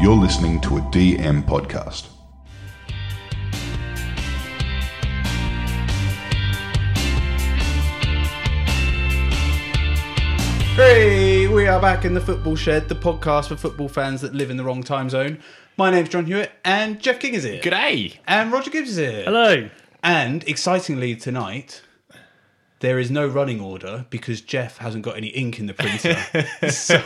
You're listening to a DM podcast. Hey, we are back in the Football Shed, the podcast for football fans that live in the wrong time zone. My name's John Hewitt, and Jeff King is here. G'day. And Roger Gibbs is here. Hello. And excitingly tonight, there is no running order because Jeff hasn't got any ink in the printer. so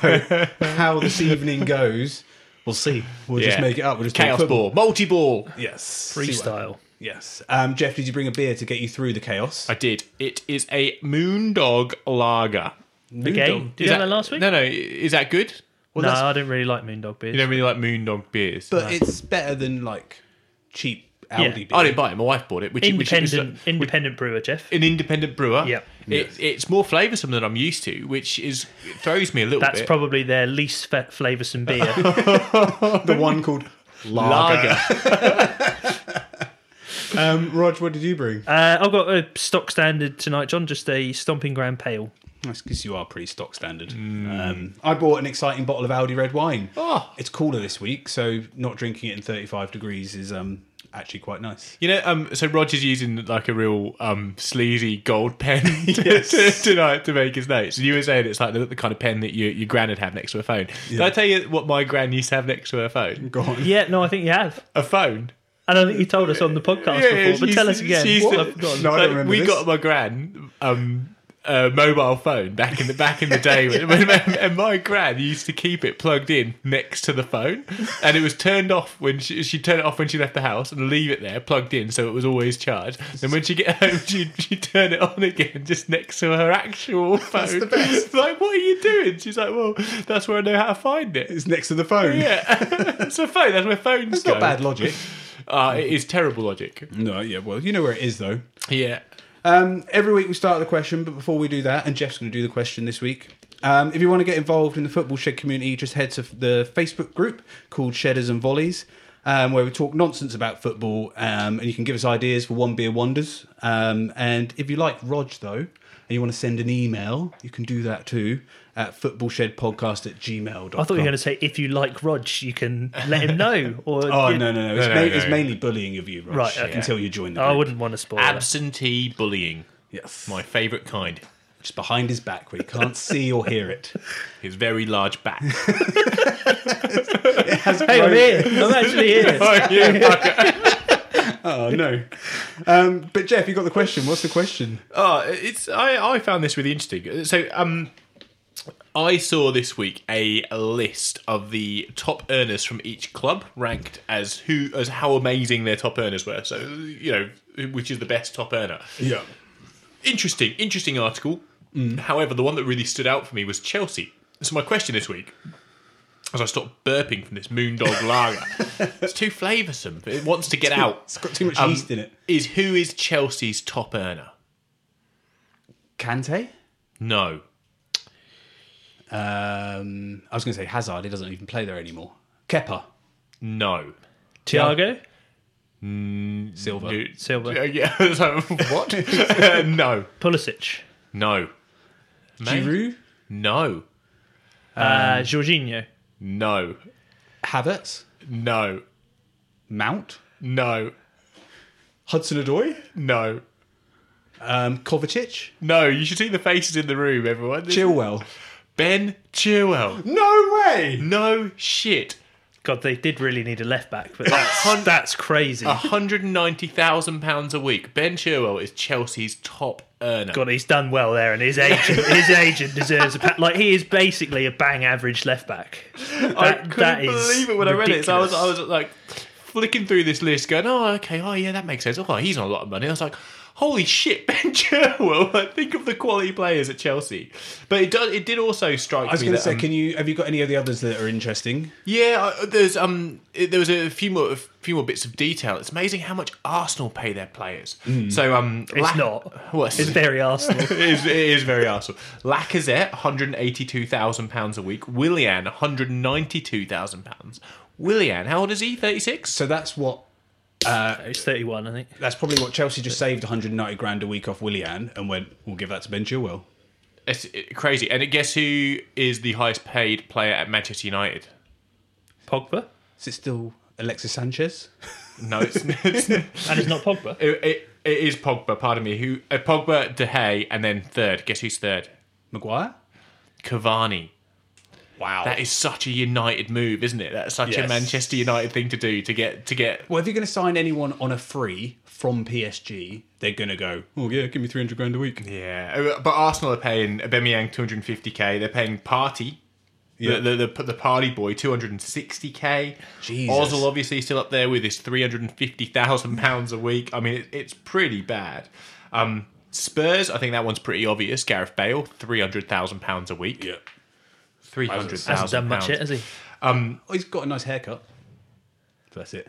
how this evening goes, we'll see. We'll just make it up. We'll just talk Chaos football. ball, multi ball. Yes. Freestyle. Yes. Um, Jeff, did you bring a beer to get you through the chaos? I did. It is a Moondog Lager. Okay. Did you Is have that last week? No, no. Is that good? Well, no, I don't really like Moondog beers. You don't really like Moondog beers. but it's better than like cheap Aldi Yeah. beer. I didn't buy it. My wife bought it. Which, which was independent, independent brewer, Jeff. an independent brewer. Yeah. It, It's more flavoursome than I'm used to, which is throws me a little bit. That's bit. probably their least fe- flavoursome beer. the one called Lager. lager. Um, Rog, what did you bring? uh, I've got a stock standard tonight, John. Just a Stomping Ground Pale. That's because you are pretty stock standard. Um, I bought an exciting bottle of Aldi red wine. Oh. It's cooler this week, so not drinking it in 35 degrees is um, actually quite nice. You know, um, so Roger's using like a real um, sleazy gold pen to, to, tonight to make his notes. And you were saying it's like the, the kind of pen that your, your gran would have next to a phone. Did I tell you what my gran used to have next to her phone? Go on. Yeah, no, I think you have. A phone. And I think you told us on the podcast Yeah, before, but tell us again. she's- What? I've. No, I don't Like, remember we this. got my gran um, a mobile phone back in the back in the day, when, when, and my gran used to keep it plugged in next to the phone, and it was turned off when she she turned it off when she left the house and leave it there plugged in, so it was always charged. Then when she get home, she she turn it on again just next to her actual phone. Like, what are you doing? She's like, well, that's where I know how to find it. It's next to the phone. Yeah, it's a phone. That's where phones It's go. not bad logic. Uh, it is terrible logic. No, yeah, well, you know where it is, though. Yeah. Um, every week we start with a question, but before we do that, and Jeff's going to do the question this week. Um, if you want to get involved in the Football Shed community, just head to the Facebook group called Shedders and Volleys, um, where we talk nonsense about football, um, and you can give us ideas for one beer wonders. Um, and if you like Rog though, and you want to send an email, you can do that too at footballshedpodcast at gmail.com. I thought you were going to say if you like Rog, you can let him know. Or Oh you- no no no! It's, no, ma- no. it's mainly bullying of you, Rog, Right, okay. Until you join the I wouldn't want to spoil that. Absentee bullying. Yes, My favourite kind. Just behind his back where you can't see or hear it. His very large back. Hey, I'm here. I'm actually here. Oh no! Um, but Jeff, you got the question. What's the question? oh, it's I, I found this really interesting. So um I saw this week a list of the top earners from each club ranked as who as how amazing their top earners were. So you know, which is the best top earner. Yeah. Interesting, interesting article. However, the one that really stood out for me was Chelsea. So my question this week, as I stop burping from this Moondog Lager, it's too flavoursome. It wants to get out. It's got too much Um, yeast in it. Is who is Chelsea's top earner? Kante. No. Um, I was going to say Hazard. He doesn't even play there anymore. Kepa. No. Thiago? Silva. Dude, Silva. uh, yeah. so, what? Uh, no. Pulisic? No. Mate? Giroud. No. Uh, Jorginho? No. Havertz. No. Mount. No. Hudson Odoi. No. Um, Kovacic. No. You should see the faces in the room, everyone. This- Chilwell. Ben Chilwell. No way. No shit. God, they did really need a left back, but that's, that's crazy. £190,000 a week. Ben Chilwell is Chelsea's top earner. God, he's done well there, and his agent, his agent deserves a pat. Like he is basically a bang average left back. I couldn't that believe it when I read it. So I was, I was like flicking through this list, going, "Oh, okay, oh yeah, that makes sense. Oh, he's on a lot of money." I was like, "Holy shit, Ben Chilwell!" Like, think of the quality players at Chelsea. But it does. It did also strike me. I was going to say, um, can you have you got any of the others that are interesting? yeah, uh, there's um, it- there was a few more, a few more bits of detail. It's amazing how much Arsenal pay their players. So um, It's La- not. What? It's very Arsenal. it, is, it is very Arsenal. Lacazette, one hundred eighty-two thousand pounds a week. Willian, one hundred ninety-two thousand pounds. Willian, how old is he? Thirty-six. So that's what He's 31, I think. that's probably what Chelsea just saved 190 grand a week off Willian and went, we'll give that to Ben Chilwell. It's uh, crazy. And guess who is the highest paid player at Manchester United? Pogba. Is it still Alexis Sanchez? No, it's, it's and it's not Pogba. it, it, it is Pogba. Pardon me. Who? Uh, Pogba, De Gea, and then third. Guess who's third? Maguire? Cavani. Wow. That is such a United move, isn't it? That's such a Manchester United thing to do to get to get. well, if you're going to sign anyone on a free from PSG, they're going to go, oh, yeah, give me 300 grand a week. Yeah, uh, but Arsenal are paying Aubameyang 250k. They're paying Partey, Yeah. the, the, the the Party boy 260k. Jesus. Ozil obviously still up there with his 350,000 pounds a week. I mean, it, it's pretty bad. Um, Spurs, I think that one's pretty obvious. Gareth Bale, 300,000 pounds a week. Yeah. 300,000 Hasn't done much pounds. yet, has he? Oh, he's got a nice haircut. That's it.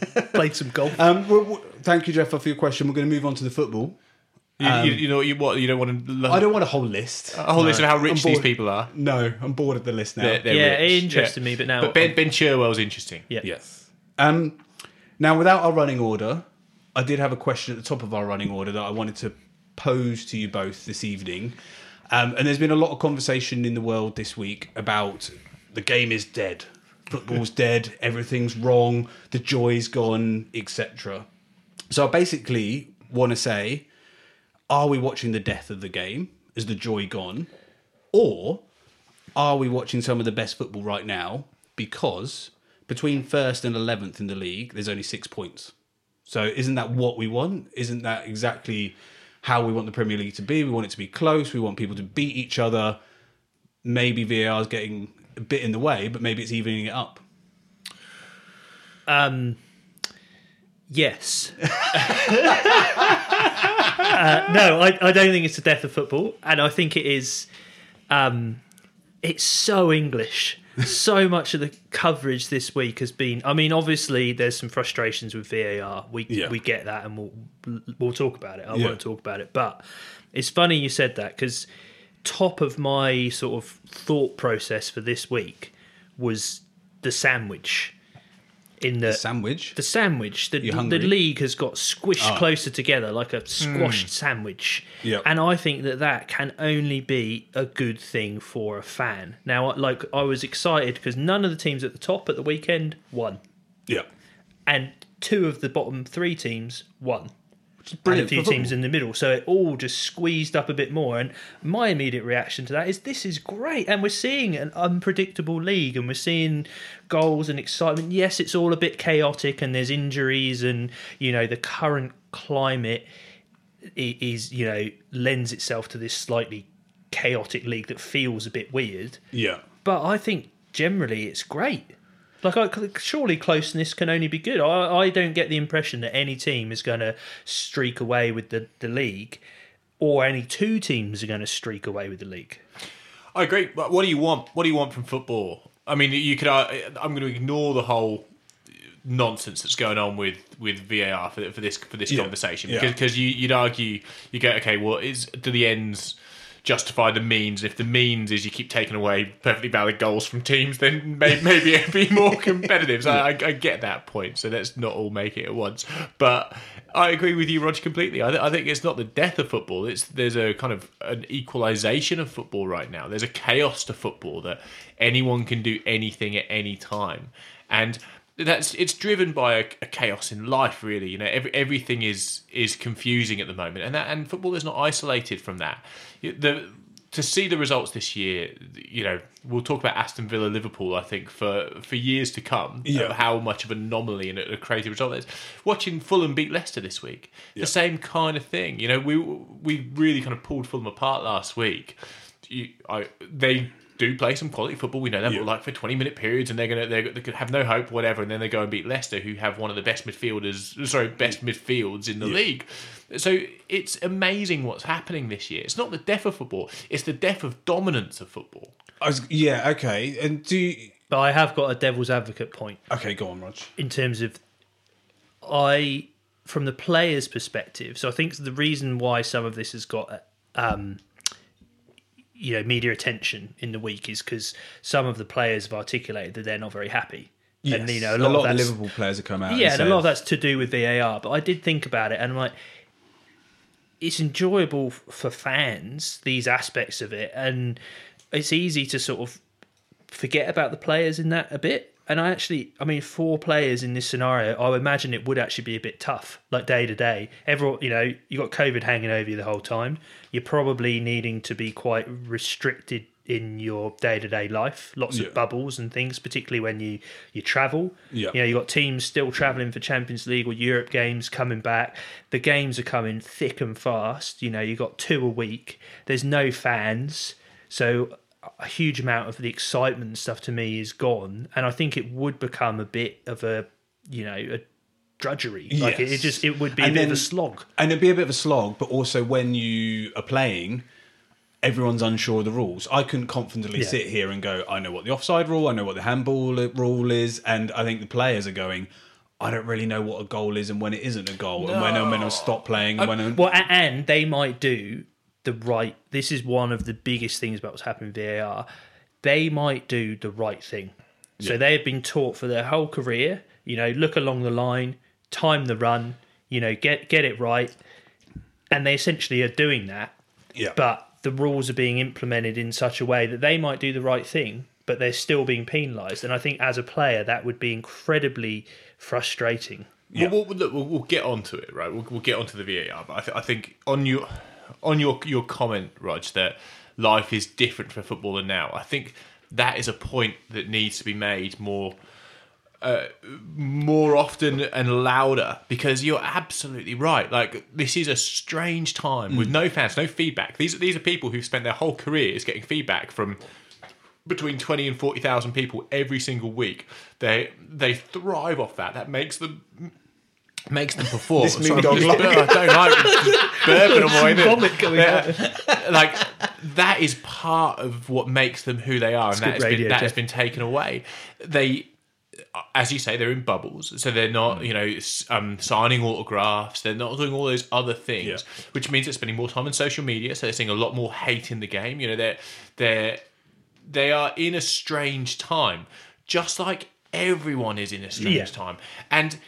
Played some golf. Um, well, well, thank you, Jeff, for your question. We're going to move on to the football. You, you, you know you what you don't want to I don't want a whole list. a whole list of how I'm rich these people are. No, I'm bored of the list now. They're, they're Yeah, rich. it interested me, but now- but Ben Ben Chilwell's interesting. yeah. Yes. Um, now, without our running order, I did have a question at the top of our running order that I wanted to pose to you both this evening. Um, and there's been a lot of conversation in the world this week about the game is dead, football's dead, everything's wrong, the joy's gone, etc. So I basically want to say, are we watching the death of the game? Is the joy gone? Or are we watching some of the best football right now? Because between first and 11th in the league, there's only six points. So isn't that what we want? Isn't that exactly how we want the Premier League to be? We want it to be close. We want people to beat each other. Maybe VAR is getting a bit in the way, but maybe it's evening it up. Um, yes. uh, no, I, I don't think it's the death of football, and I think it is. Um, it's so English. So much of the coverage this week has been. I mean, obviously, there's some frustrations with VAR. We Yeah. we get that, and we'll we'll talk about it. I Yeah. won't talk about it, but it's funny you said that because top of my sort of thought process for this week was the sandwich in the Sandwich. the sandwich. The, the league has got squished Ah. closer together like a squashed sandwich. Yep. And I think that that can only be a good thing for a fan. Now, like, I was excited because none of the teams at the top at the weekend won. Yeah. And two of the bottom three teams won. And a few teams in the middle. So it all just squeezed up a bit more. And my immediate reaction to that is this is great. And we're seeing an unpredictable league and we're seeing goals and excitement. Yes, it's all a bit chaotic and there's injuries and, you know, the current climate is, you know, lends itself to this slightly chaotic league that feels a bit weird. Yeah. But I think generally it's great. Like, I, surely closeness can only be good. I, I don't get the impression that any team is going to streak away with the, the league, or any two teams are going to streak away with the league. I agree. But what do you want? What do you want from football? I mean, you could. Uh, I'm going to ignore the whole nonsense that's going on with with VAR for, for this for this Yeah. conversation Yeah. because because you, you'd argue you go okay, well, is do the ends justify the means? If the means is you keep taking away perfectly valid goals from teams, then may, maybe it'd be more competitive. So I, I get that point. So let's not all make it at once. But I agree with you, Roger, completely. I, th- I think it's not the death of football. It's there's a kind of an equalization of football right now. There's a chaos to football that anyone can do anything at any time, and that's it's driven by a, a chaos in life. Really, you know, every, everything is is confusing at the moment, and that, and football is not isolated from that. The to see the results this year, you know, we'll talk about Aston Villa, Liverpool. I think for for years to come, Yeah. how much of an anomaly and a, crazy result that is. Watching Fulham beat Leicester this week, the same kind of thing. You know, we we really kind of pulled Fulham apart last week. You, I, they do play some quality football. We know that, Yeah. but like for twenty minute periods, and they're gonna they're, they could have no hope, whatever, and then they go and beat Leicester, who have one of the best midfielders, sorry, best midfields in the league. So it's amazing what's happening this year. It's not the death of football; it's the death of dominance of football. I was, yeah, okay. And do you, But I have got a devil's advocate point okay, go on, Rog. in terms of I, from the player's perspective. So I think the reason why some of this has got, um, you know, media attention in the week is because some of the players have articulated that they're not very happy. And you know, a lot, of of the Liverpool players have come out. Yeah, and and a lot of that's to do with VAR. But I did think about it, and I'm like, it's enjoyable for fans these aspects of it, and it's easy to sort of forget about the players in that a bit. And I actually, I mean, for players in this scenario, I would imagine it would actually be a bit tough, like day to day. Everyone, you know, you got COVID hanging over you the whole time. You're probably needing to be quite restricted in your day to day life. Lots Yeah. of bubbles and things, particularly when you you travel. Yeah. You know, you got teams still traveling for Champions League or Europe games coming back. The games are coming thick and fast. You know, you got two a week. There's no fans, so a huge amount of the excitement and stuff to me is gone, and I think it would become a bit of a you know a drudgery. Like it, it just it would be And a bit of a slog. and it'd be a bit of a slog. But also, when you are playing, everyone's unsure of the rules. I couldn't confidently Yeah. sit here and go, I know what the offside rule, I know what the handball uh, rule is, and I think the players are going. I don't really know what a goal is and when it isn't a goal, and when I'm going to stop playing, and uh, when I'm, Well, and they might do the right. This is one of the biggest things about what's happening in VAR. They might do the right thing. So they have been taught for their whole career. You know, look along the line, time the run. You know, get get it right, and they essentially are doing that. yeah, But the rules are being implemented in such a way that they might do the right thing, but they're still being penalised. And I think as a player, that would be incredibly frustrating. Yeah. We'll, we'll, look, we'll, we'll get onto it, right? We'll, we'll get onto the VAR, but I, th- I think on your on your your comment, Rog, that life is different for footballer now. I think that is a point that needs to be made more uh, more often and louder because you're absolutely right. Like this is a strange time with no fans, no feedback. These these are people who've spent their whole careers getting feedback from between twenty and forty thousand people every single week. They they thrive off that. That makes them makes them perform. This Sorry, moondog I'm just- I don't like just burping on my way there. Vomit coming Yeah. like that is part of what makes them who they are, and that good has, been, that has been taken away. They, as you say, they're in bubbles, so they're not, you know, um, signing autographs. They're not doing all those other things, Yeah. which means they're spending more time on social media. So they're seeing a lot more hate in the game. You know, they're they're they are in a strange time, just like everyone is in a strange Yeah. time, and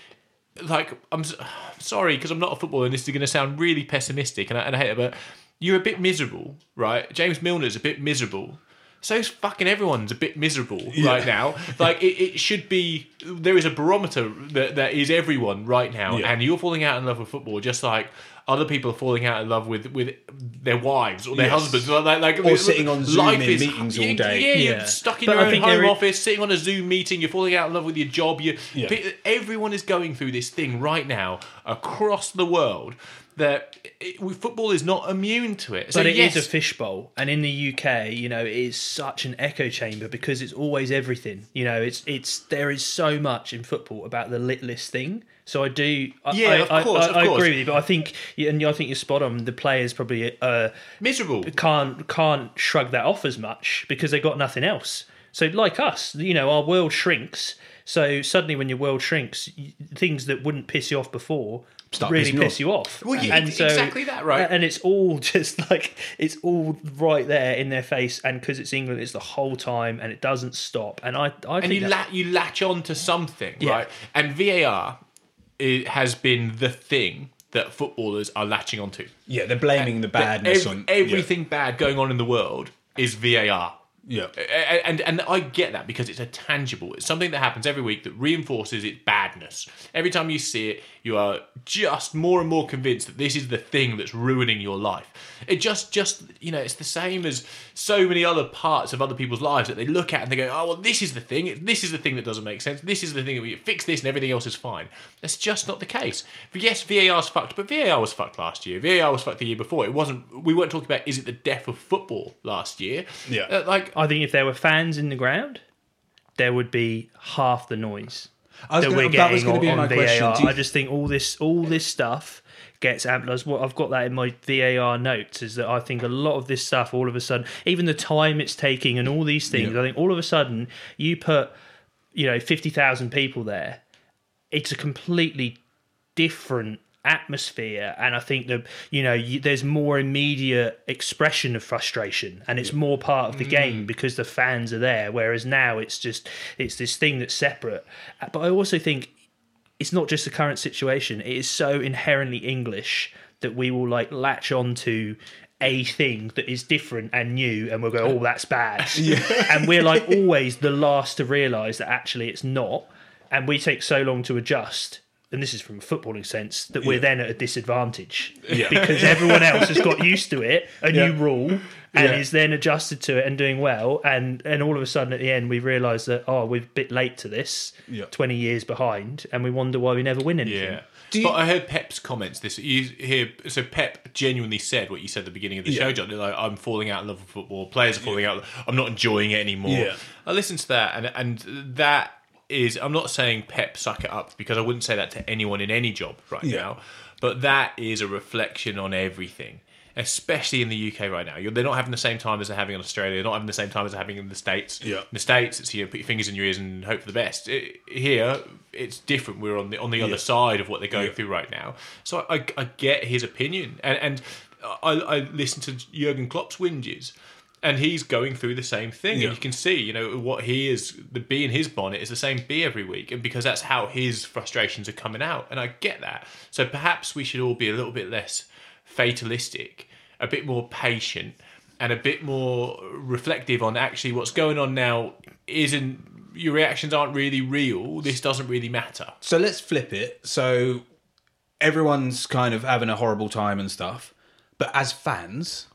like I'm sorry because I'm not a footballer and this is going to sound really pessimistic and I, and I hate it, but you're a bit miserable, right? James Milner's a bit miserable. So fucking everyone's a bit miserable right now. Like it, it should be. There is a barometer that, that is everyone right now, Yeah. and you're falling out in love with football, just like other people are falling out in love with with their wives or their Yes. husbands, like, like Or sitting on Zoom in meetings all day. Yeah, you're Yeah. stuck in But your I own home is- office, sitting on a Zoom meeting. You're falling out in love with your job. You, Yeah. everyone is going through this thing right now across the world that it, football is not immune to it. So but it is yes, a fishbowl, and in the UK, you know, it is such an echo chamber because it's always everything. You know, it's it's there is so much in football about the littlest thing. So I do, I, Yeah, I, of course, I, of I agree with you. But I think, and I think you're spot on. The players probably uh, miserable. can't can't shrug that off as much because they got nothing else. So like us, you know, our world shrinks. So suddenly, when your world shrinks, things that wouldn't piss you off before Start really piss off. you off. Well, yeah, ex- exactly that, right. And it's all just like it's all right there in their face, and because it's England, it's the whole time, and it doesn't stop. And I, I and you la- you latch on to something, Yeah. right? And VAR it has been the thing that footballers are latching onto. yeah, they're blaming the That badness ev- on everything bad going on in the world is VAR. Yeah. And and I get that because it's a tangible. It's something that happens every week that reinforces its badness. Every time you see it, you are just more and more convinced that this is the thing that's ruining your life. It just just you know, it's the same as so many other parts of other people's lives that they look at and they go, "Oh, well, this is the thing. This is the thing that doesn't make sense. This is the thing that we fix this and everything else is fine." That's just not the case. But yes, VAR's fucked, but VAR was fucked last year. VAR was fucked the year before. It wasn't. We weren't talking about is it the death of football last year? Yeah. Uh, like I think if there were fans in the ground, there would be half the noise that gonna- we're that getting gonna on, on VAR. you- I just think all this all this stuff gets amplified. What I've got that in my VAR notes is that I think a lot of this stuff, all of a sudden, even the time it's taking and all these things, Yeah. I think all of a sudden you put you know fifty thousand people there, it's a completely different atmosphere and i think that you know you, there's more immediate expression of frustration and it's more part of the game because the fans are there whereas now it's just it's this thing that's separate. Uh, but i also think it's not just the current situation it is so inherently english that we will like latch on to a thing that is different and new, and we'll go, "Oh, that's bad," and we're like always the last to realise that actually it's not, and we take so long to adjust. And this is from a footballing sense that we're then at a disadvantage because everyone else has got used to it, a Yeah. new rule, and Yeah. is then adjusted to it and doing well. And and all of a sudden at the end we realise that oh we're a bit late to this, Yeah. twenty years behind, and we wonder why we never win anything. Yeah. you- but I heard Pep's comments. This you hear. So Pep genuinely said what you said at the beginning of the Yeah. show, John. Like I'm falling out in love with football. Players are falling out. I'm not enjoying it anymore. Yeah. I listened to that, and and that is. I'm not saying Pep suck it up because I wouldn't say that to anyone in any job right Yeah. now. But that is a reflection on everything. Especially in the UK right now, You're, they're not having the same time as they're having in Australia. They're not having the same time as they're having in the States. Yeah. In the States, it's you know, put your fingers in your ears and hope for the best. It, here, it's different. We're on the on the other side of what they're going Yeah. through right now. So I, I get his opinion, and and I, I listen to Jurgen Klopp's whinges, and he's going through the same thing. Yeah. And you can see, you know, what he is. The bee in his bonnet is the same bee every week, and because that's how his frustrations are coming out, and I get that. So perhaps we should all be a little bit less fatalistic, a bit more patient, and a bit more reflective on actually what's going on now. Isn't your reactions aren't really real. This doesn't really matter. So let's flip it. So everyone's kind of having a horrible time and stuff, but as fans,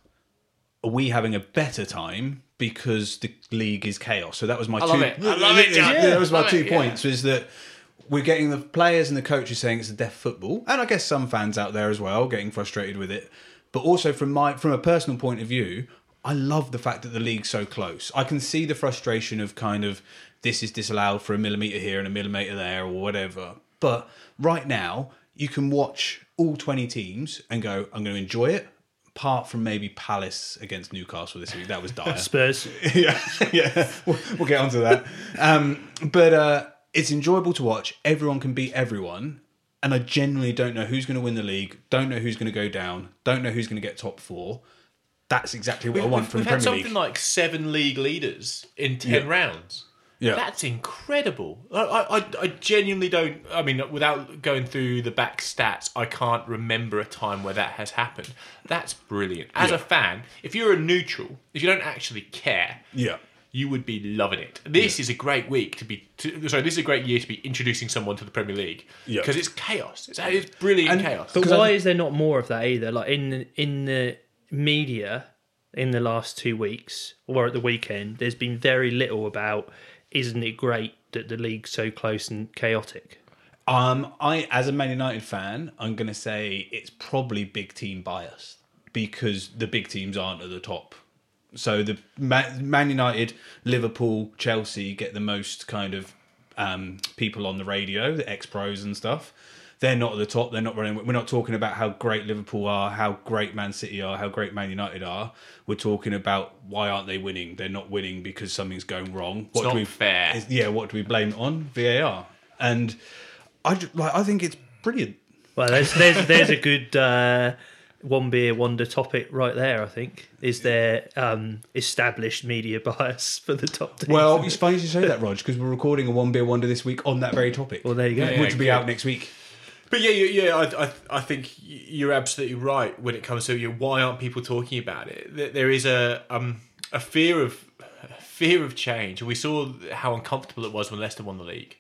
are we having a better time because the league is chaos? So that was my two. love it. I love it, John. Yeah, that was my Love two it, yeah. points. Was that we're getting the players and the coaches saying it's a deaf football, and I guess some fans out there as well getting frustrated with it. But also from my from a personal point of view, I love the fact that the league's so close. I can see the frustration of kind of this is disallowed for a millimeter here and a millimeter there or whatever. But right now, you can watch all 20 teams and go, I'm going to enjoy it. Apart from maybe Palace against Newcastle this week, that was dire Spurs. yeah, yeah. We'll, we'll get onto that. Um, but uh, it's enjoyable to watch. Everyone can beat everyone, and I genuinely don't know who's going to win the league. Don't know who's going to go down. Don't know who's going to get top four. That's exactly what I want from We've had something like seven league leaders in ten Yeah. rounds. Yeah. That's incredible. I, I, I- I genuinely don't. I mean, without going through the back stats, I can't remember a time where that has happened. That's brilliant. As Yeah. a fan, if you're a neutral, if you don't actually care, yeah. you would be loving it. This is a great week to be. To, sorry, this is a great year to be introducing someone to the Premier League Yeah. because it's chaos. It's, it's brilliant And- chaos. But why I- is there not more of that either? Like in the, in the media in the last two weeks or at the weekend, there's been very little about isn't it great that the league's so close and chaotic? Um, I, as a Man United fan, I'm going to say it's probably big team biased because the big teams aren't at the top. So the Man, Man United, Liverpool, Chelsea get the most kind of um, people on the radio, the ex pros and stuff. They're not at the top. They're not running. We're not talking about how great Liverpool are, how great Man City are, how great Man United are. We're talking about why aren't they winning? They're not winning because something's going wrong. What not do we, fair. is- yeah, what do we blame it on? VAR. And I like. I think it's brilliant. Well, there's there's there's a good uh, one beer wonder topic right there. I think is there um, established media bias for the top teams? Well, it's funny you say that, Rog, because we're recording a one beer wonder this week on that very topic. Well, there you go. which Yeah, will be good. out next week. But yeah, yeah, I, I, I think you're absolutely right when it comes to you know, why aren't people talking about it? There- There is a um, a fear of fear of change. We saw how uncomfortable it was when Leicester won the league.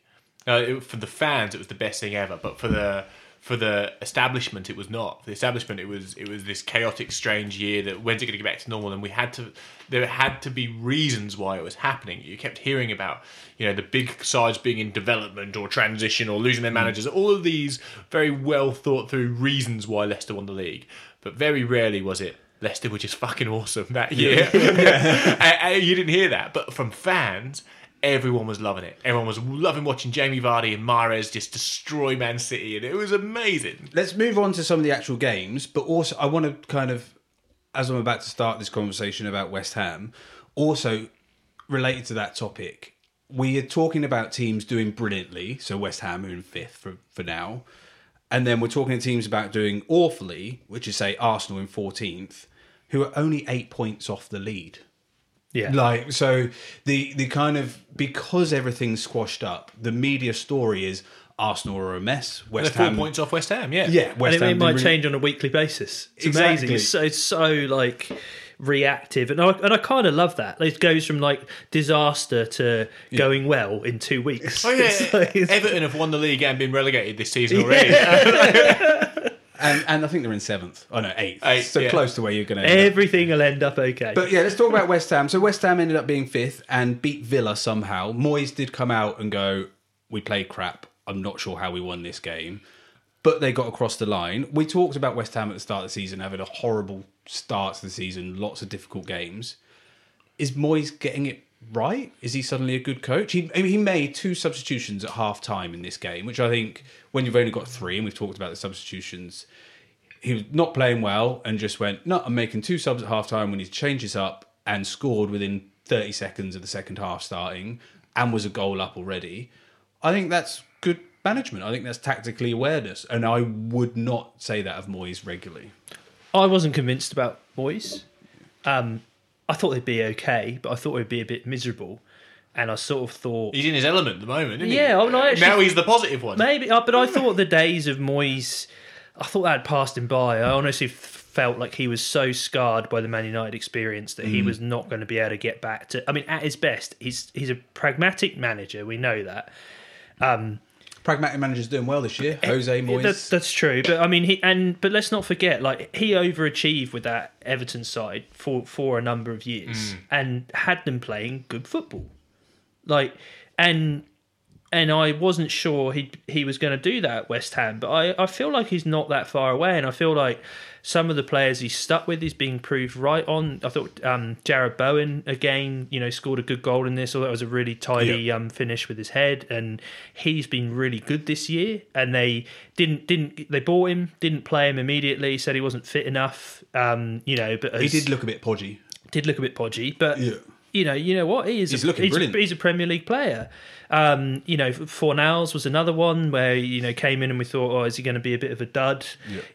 Uh, it, for the fans, it was the best thing ever, but for the for the establishment, it was not. For the establishment, it was it was this chaotic, strange year. That when's it going to get back to normal? And we had to there had to be reasons why it was happening. You kept hearing about you know the big sides being in development or transition or losing their mm. managers. All of these very well thought through reasons why Leicester won the league, but very rarely was it. Leicester were just fucking awesome that year. And- and you didn't hear that, but from fans, everyone was loving it. Everyone was loving watching Jamie Vardy and Mahrez just destroy Man City, and it was amazing. Let's move on to some of the actual games, but also I want to kind of, as I'm about to start this conversation about West Ham, also related to that topic, we are talking about teams doing brilliantly. So West Ham are in fifth for, for now. And then we're talking to teams about doing awfully, which is, say, Arsenal in 14th, who are only eight points off the lead. Yeah, Like so, the the kind of because everything's squashed up, the media story is Arsenal are a mess. West four Ham. points off West Ham. Yeah. Yeah, West and it, Ham it might really- change on a weekly basis. It's Exactly. amazing. It's so, it's so like reactive, and I and I kind of love that. It goes from like disaster to going well in two weeks. Oh yeah, like- Everton have won the league and been relegated this season already. And, and I think they're in seventh. Oh no, eighth. Eighth, so yeah. close to where you're going to. end up. everything will end up okay. But yeah, let's talk about West Ham. So West Ham ended up being fifth and beat Villa somehow. Moyes did come out and go, "We played crap. I'm not sure how we won this game." But they got across the line. We talked about West Ham at the start of the season having a horrible start to the season, lots of difficult games. Is Moyes getting it right? Is he suddenly a good coach? He he made two substitutions at half time in this game, which I think when you've only got three, and we've talked about the substitutions, he was not playing well and just went, no, I'm making two subs at half time when he changed this up and scored within 30 seconds of the second half starting and was a goal up already. I think that's good management. I think that's tactically awareness. And I would not say that of Moyes regularly. I wasn't convinced about Moyes. Um, I thought they'd be okay, but I thought it'd be a bit miserable. And I sort of thought He's in his element at the moment, isn't he? Yeah, I mean, I actually- now he's the positive one. maybe, uh, but I thought the days of Moyes, I thought that had passed him by. I honestly felt like he was so scarred by the Man United experience that he was not going to be able to get back to. I mean, at his best, he's he's a pragmatic manager. We know that. Pragmatic manager's doing well this year. Jose Moyes. That's, that's true, but I mean, he and but let's not forget, like he overachieved with that Everton side for for a number of years mm. and had them playing good football, like and and I wasn't sure he he was going to do that at West Ham, but I I feel like he's not that far away, and I feel like some of the players he's stuck with is being proved right on. I thought um, Jarrod Bowen again, you know, scored a good goal in this. Although it was a really tidy um, finish with his head, and he's been really good this year. And they didn't didn't they bought him, didn't play him immediately. Said he wasn't fit enough. Um, you know, but he did look a bit podgy. did look a bit podgy, but Yeah. You know, you know what? He is. He's a, looking he's, brilliant. He's a Premier League player. Um, you know, Fornals was another one where you know came in and we thought, oh, is he going to be a bit of a dud?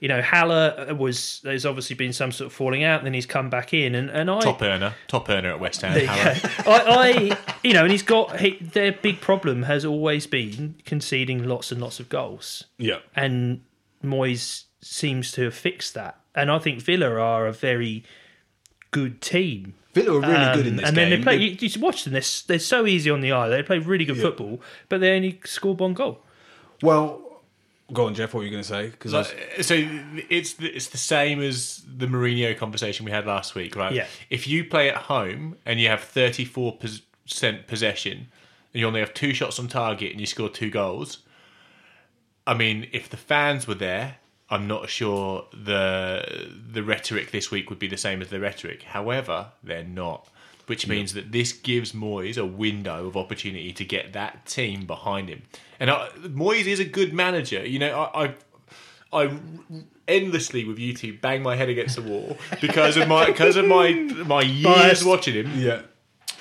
You know, Haller was. There's obviously been some sort of falling out. And then he's come back in, and and I Top earner, top earner at West Ham. there Haller. go. I, I, you know, and he's got he, their big problem has always been conceding lots and lots of goals Yeah. and Moyes seems to have fixed that. And I think Villa are a very good team. Villa were really Um, good in this and game. then they play. They- You, you should watch them. They're, they're so easy on the eye. They play really good football, but they only scored one goal. well, go on, Jeff. What were you going to say? Because Uh, So it's the, it's the same as the Mourinho conversation we had last week, right? Yeah. If you play at home and you have thirty four percent possession and you only have two shots on target and you score two goals, I mean, if the fans were there, I'm not sure the the rhetoric this week would be the same as the rhetoric. However, they're not. Which means that this gives Moyes a window of opportunity to get that team behind him. And I, Moyes is a good manager. You know, I, I I endlessly with YouTube bang my head against the wall because of my because of my my years Biased. watching him. yeah.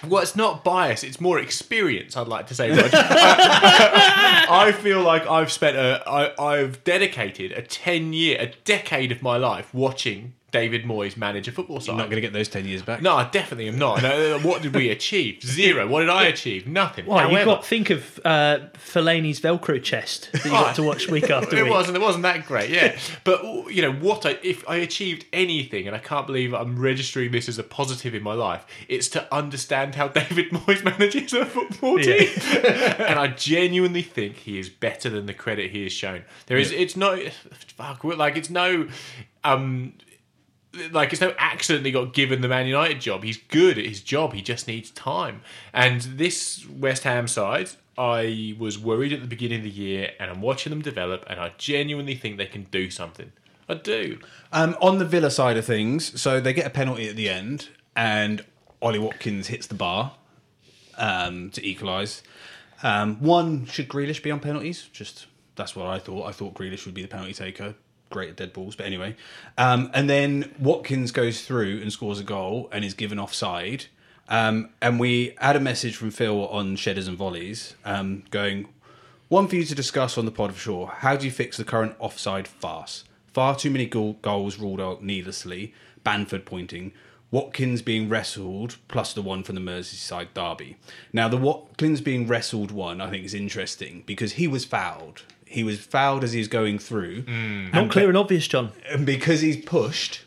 Well, it's not bias; it's more experience. I'd like to say, Roger. I feel like I've spent a I, I've dedicated a ten year, a decade of my life watching David Moyes manage a football side. You're not going to get those 10 years back. no, I definitely am not. No, what did we achieve? Zero. What did I achieve? Nothing. Well, you've got think of uh, Fellaini's Velcro chest that you got to watch week after it week. wasn't. It wasn't that great. Yeah, but you know what? I if I achieved anything, and I can't believe I'm registering this as a positive in my life, it's to understand how David Moyes manages a football Yeah. team, and I genuinely think he is better than the credit he has shown. There is. It's no. Fuck. Like it's no. Um. Like it's no accident he got given the Man United job. He's good at his job. He just needs time. And this West Ham side, I was worried at the beginning of the year, and I'm watching them develop, and I genuinely think they can do something. I do. Um, on the Villa side of things, so they get a penalty at the end, and Ollie Watkins hits the bar um, to equalise. Um, one, should Grealish be on penalties? Just that's what I thought. I thought Grealish would be the penalty taker. Great at dead balls, but anyway. Um, and then Watkins goes through and scores a goal and is given offside. Um, and we had a message from Phil on Shedders and Volleys um, going, one for you to discuss on the pod for sure. How do you fix the current offside farce? Far too many goal- goals ruled out needlessly. Bamford pointing. Watkins being wrestled plus the one from the Merseyside derby. Now, the Watkins being wrestled one, I think, is interesting because he was fouled. He was fouled as he was going through. Mm. Not clear and obvious, John. And because he's pushed,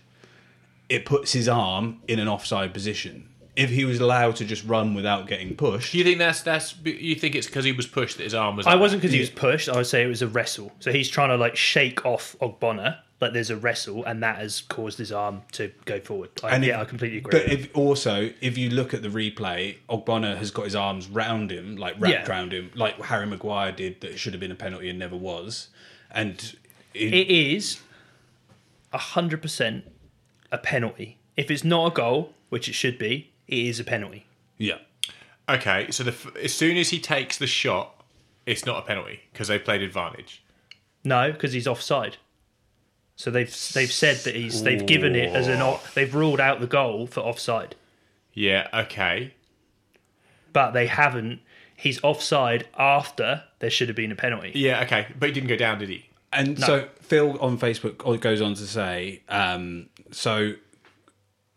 it puts his arm in an offside position. If he was allowed to just run without getting pushed, Do you think that's that's? You think it's because he was pushed that his arm was? I wasn't because he was pushed. I would say it was a wrestle. So he's trying to like shake off Ogbonna, like there's a wrestle, and that has caused his arm to go forward. I, And yeah, if- I completely agree. But if also, if you look at the replay, Ogbonna has got his arms round him, like wrapped Yeah. around him, like Harry Maguire did. That should have been a penalty and never was. And it, it is hundred percent a penalty. If it's not a goal, which it should be, it is a penalty. yeah, Okay, so the, as soon as he takes the shot, it's not a penalty because they played advantage. No, because he's offside. So they've they've said that he's they've given it as an o- they've ruled out the goal for offside, Yeah. Okay. but they haven't. He's offside after there should have been a penalty. Yeah. Okay. But he didn't go down, did he? And so Phil on Facebook goes on to say, um, so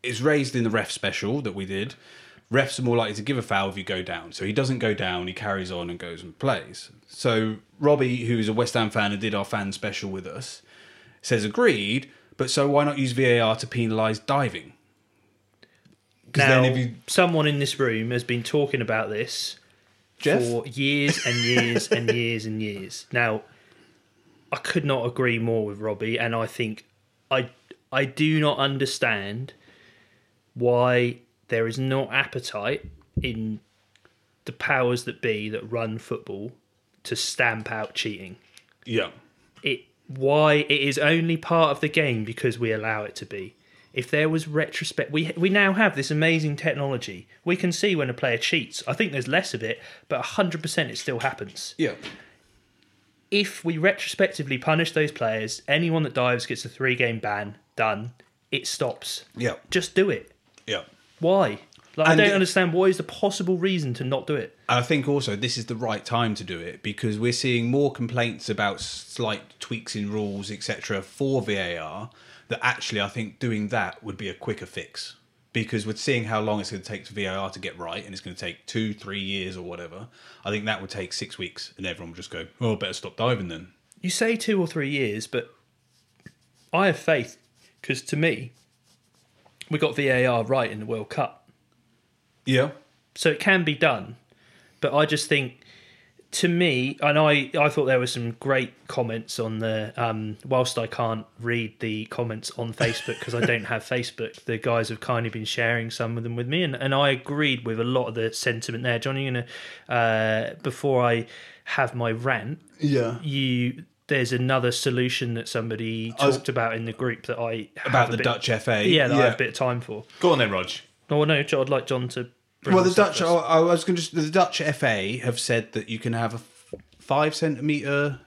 it's raised in the ref special that we did. Refs are more likely to give a foul if you go down. So he doesn't go down, he carries on and goes and plays. So Robbie, who is a West Ham fan and did our fan special with us, says agreed, but so why not use VAR to penalise diving? Because Now, then if you someone in this room has been talking about this Jeff? for years and years and years and years. Now, I could not agree more with Robbie, and I think I I do not understand why there is no appetite in the powers that be that run football to stamp out cheating. Yeah. It why it is only part of the game because we allow it to be. If there was retrospect, we we now have this amazing technology. We can see when a player cheats. I think there's less of it, but hundred percent it still happens. Yeah. If we retrospectively punish those players, anyone that dives gets a three game ban. Done. It stops. Yeah. Just do it. Yeah. Why? Like, I don't it- understand what is the possible reason to not do it. I think also this is the right time to do it because we're seeing more complaints about slight tweaks in rules, etc., for VAR. That actually, I think doing that would be a quicker fix because we're seeing how long it's going to take for VAR to get right, and it's going to take two, three years or whatever. I think that would take six weeks, and everyone would just go, "Oh, better stop diving then." You say two or three years, but I have faith because to me, we got VAR right in the World Cup. Yeah, so it can be done but i just think to me and i i thought there were some great comments on the um whilst i can't read the comments on facebook because i don't have facebook the guys have kindly been sharing some of them with me and, and i agreed with a lot of the sentiment there. John you're gonna uh before i have my rant yeah. you there's another solution that somebody talked was- about in the group that i About the bit- Dutch FA, yeah that i have a bit of time for. Go on then, Rog. Oh no i'd like john to bring Well, the Dutch. I I was going to. The Dutch FA have said that you can have a f- five centimeter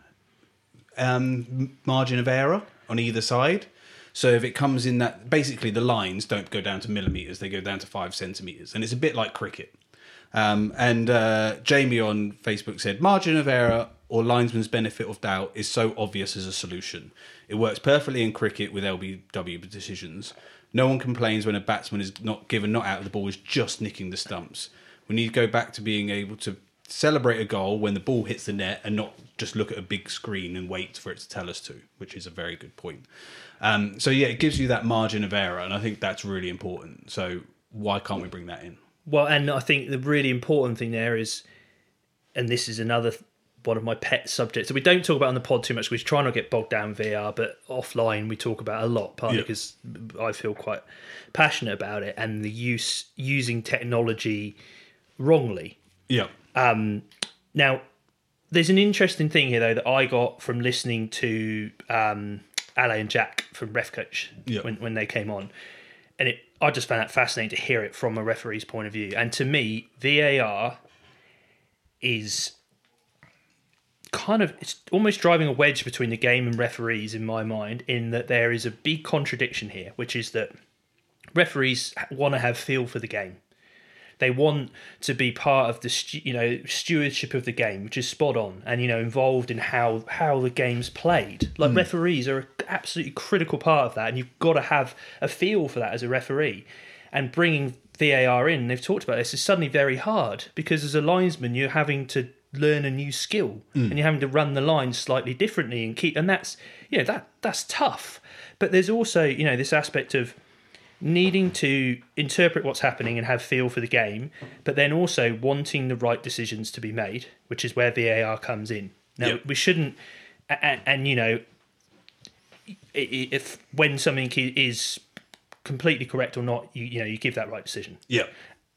um, margin of error on either side. So if it comes in that, basically the lines don't go down to millimeters; they go down to five centimeters, and it's a bit like cricket. Um, and uh, Jamie on Facebook said, margin of error or linesman's benefit of doubt is so obvious as a solution. It works perfectly in cricket with LBW decisions. No one complains when a batsman is not given not out of the ball is just nicking the stumps. We need to go back to being able to celebrate a goal when the ball hits the net and not just look at a big screen and wait for it to tell us to, which is a very good point. Um, so yeah, it gives you that margin of error, and I think that's really important. So why can't we bring that in? Well, and I think the really important thing there is, and this is another th- one of my pet subjects that we don't talk about on the pod too much. We try not to get bogged down VR, but offline we talk about a lot, partly Yeah. because I feel quite passionate about it and the use using technology wrongly. Yeah, Um, Now, there's an interesting thing here though that I got from listening to um, Ale and Jack from Ref Coach Yeah. when when they came on, and it I just found that fascinating to hear it from a referee's point of view. And to me, VAR is kind of it's almost driving a wedge between the game and referees in my mind in that there is a big contradiction here which is that referees want to have feel for the game they want to be part of the you know stewardship of the game which is spot on and you know involved in how how the game's played like hmm. referees are an absolutely critical part of that and you've got to have a feel for that as a referee and bringing VAR in. They've talked about this. Is suddenly very hard because as a linesman, you're having to learn a new skill mm. and you're having to run the line slightly differently and keep and that's you know that that's tough but there's also you know this aspect of needing to interpret what's happening and have feel for the game, but then also wanting the right decisions to be made, which is where VAR comes in. Now Yep. we shouldn't, and, and you know, if when something is completely correct or not, you you know you give that right decision. Yeah.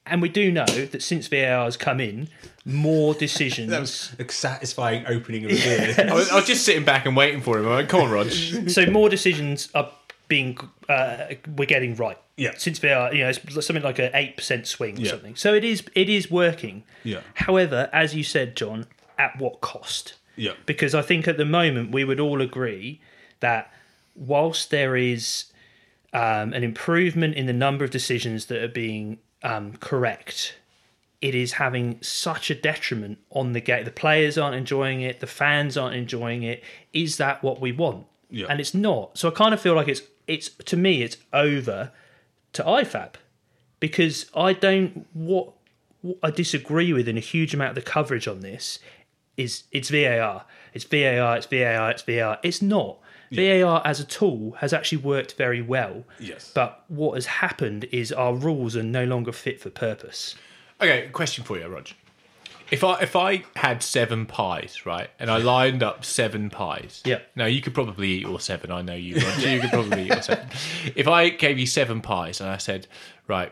And we do know that since VAR has come in, more decisions. That decisions. was a satisfying opening of a beer. I was, I was just sitting back and waiting for him. I went, come on, Rog. so more decisions are being uh, we're getting right. Yeah. Since VAR, you know, it's something like an eight percent swing or Yeah. something. So it is it is working. Yeah. However, as you said, John, at what cost? Yeah. Because I think at the moment we would all agree that whilst there is um, an improvement in the number of decisions that are being um, correct, it is having such a detriment on the game. The players aren't enjoying it. The fans aren't enjoying it. Is that what we want? Yeah. And it's not. So I kind of feel like it's it's to me it's over to IFAB because I don't what, what I disagree with in a huge amount of the coverage on this is it's VAR. It's VAR. It's VAR. It's VAR. It's not. VAR as a tool has actually worked very well. Yes. But what has happened is our rules are no longer fit for purpose. Okay, question for you, Rog. If I if I had seven pies, right, and I lined up seven pies, Yeah. Now you could probably eat all seven. I know you, Rog. You could probably eat all seven. If I gave you seven pies and I said, right,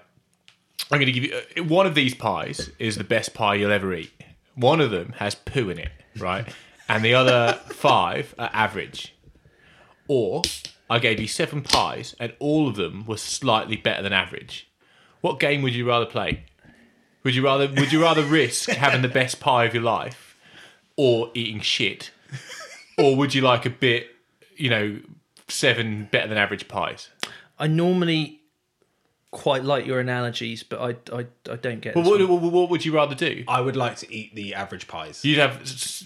I'm going to give you uh, one of these pies is the best pie you'll ever eat. One of them has poo in it, right, and the other five are average. Or I gave you seven pies and all of them were slightly better than average. What game would you rather play? Would you rather would you rather risk having the best pie of your life or eating shit? Or would you like a bit, you know, seven better than average pies? I normally quite like your analogies, but I I, I don't get. Well, what, what, what would you rather do? I would like to eat the average pies. You'd have s-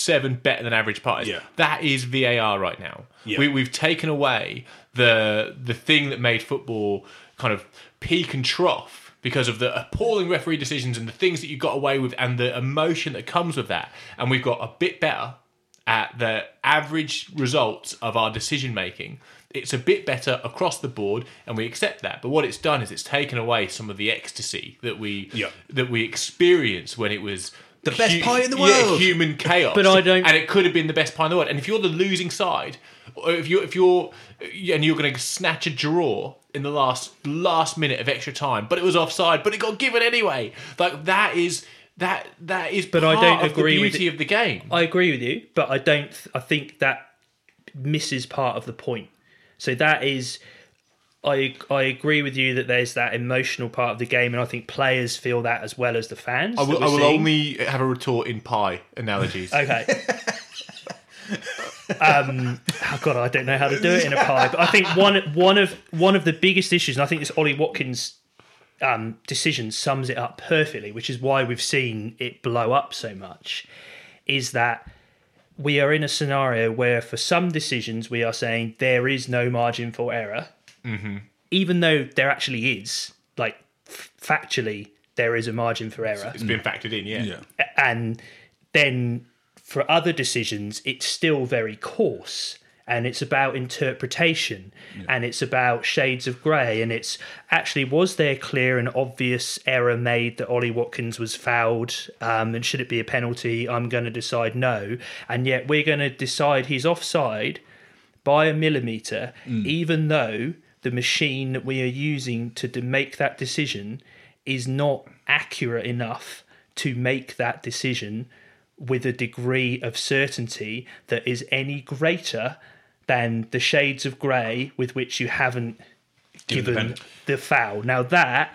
seven better than average pies. Yeah. That is VAR right now. Yeah. We, we've taken away the the thing that made football kind of peak and trough because of the appalling referee decisions and the things that you got away with and the emotion that comes with that. And we've got a bit better at the average results of our decision making. It's a bit better across the board, and we accept that. But what it's done is it's taken away some of the ecstasy that we Yeah. that we experienced when it was The best pie in the yeah, world. human chaos. But I don't- and it could have been the best pie in the world. And if you're the losing side, or if you're if you're and you're going to snatch a draw in the last last minute of extra time, but it was offside, but it got given anyway. Like that is that that is. But I don't of agree the with beauty it. of the game. I agree with you, but I don't. th- I think that misses part of the point. So that is, I I agree with you that there's that emotional part of the game, and I think players feel that as well as the fans. I will, I will only have a retort in pie analogies. Okay. um, oh God, I don't know how to do it in a pie, but I think one one of one of the biggest issues, and I think this Ollie Watkins um, decision sums it up perfectly, which is why we've seen it blow up so much, is that we are in a scenario where for some decisions we are saying there is no margin for error, even though there actually is, like f- factually there is a margin for error. It's been factored in, yeah. yeah. and then for other decisions it's still very coarse and it's about interpretation and it's about shades of grey and it's actually was there clear and obvious error made that Ollie Watkins was fouled um, and should it be a penalty I'm going to decide no. And yet we're going to decide he's offside by a millimeter even though the machine that we are using to make that decision is not accurate enough to make that decision with a degree of certainty that is any greater than the shades of grey with which you haven't Given given penalty. the foul. Now that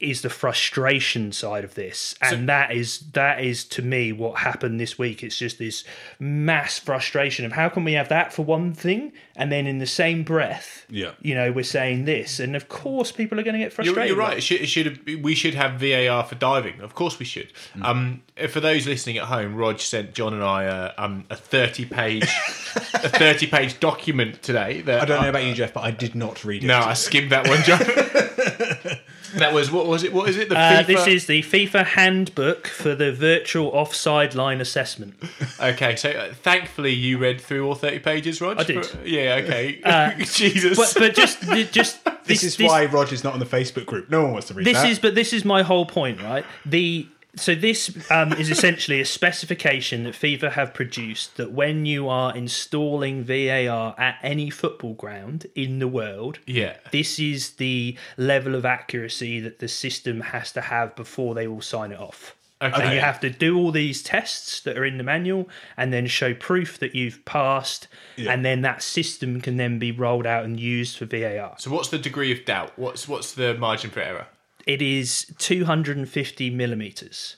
is the frustration side of this, and that is that is to me what happened this week. It's just this mass frustration of how can we have that for one thing, and then in the same breath, Yeah. you know, we're saying this, and of course people are going to get You're, frustrated. you're right. It should, it should have, we should have VAR for diving. Of course, we should. Mm. Um, for those listening at home, Rog sent John and I uh, um, a thirty-page, a thirty-page document today. That I don't know about you, Jeff, but I did not read it. No, I skimmed that one, John. That was what was it? What is it? The Uh, FIFA. this is the FIFA handbook for the virtual offside line assessment. okay. So uh, thankfully, you read through all thirty pages, Rog. I did. For- yeah. Okay. Uh, Jesus. But, but just, just This, is why Roger's not on the Facebook group. No one wants to read this that. is but this is my whole point right the so this um, is essentially a specification that FIFA have produced that when you are installing VAR at any football ground in the world, yeah. this is the level of accuracy that the system has to have before they will sign it off. Okay. You have to do all these tests that are in the manual and then show proof that you've passed, and then that system can then be rolled out and used for VAR. So what's the degree of doubt? What's what's the margin for error? It is 250 millimeters,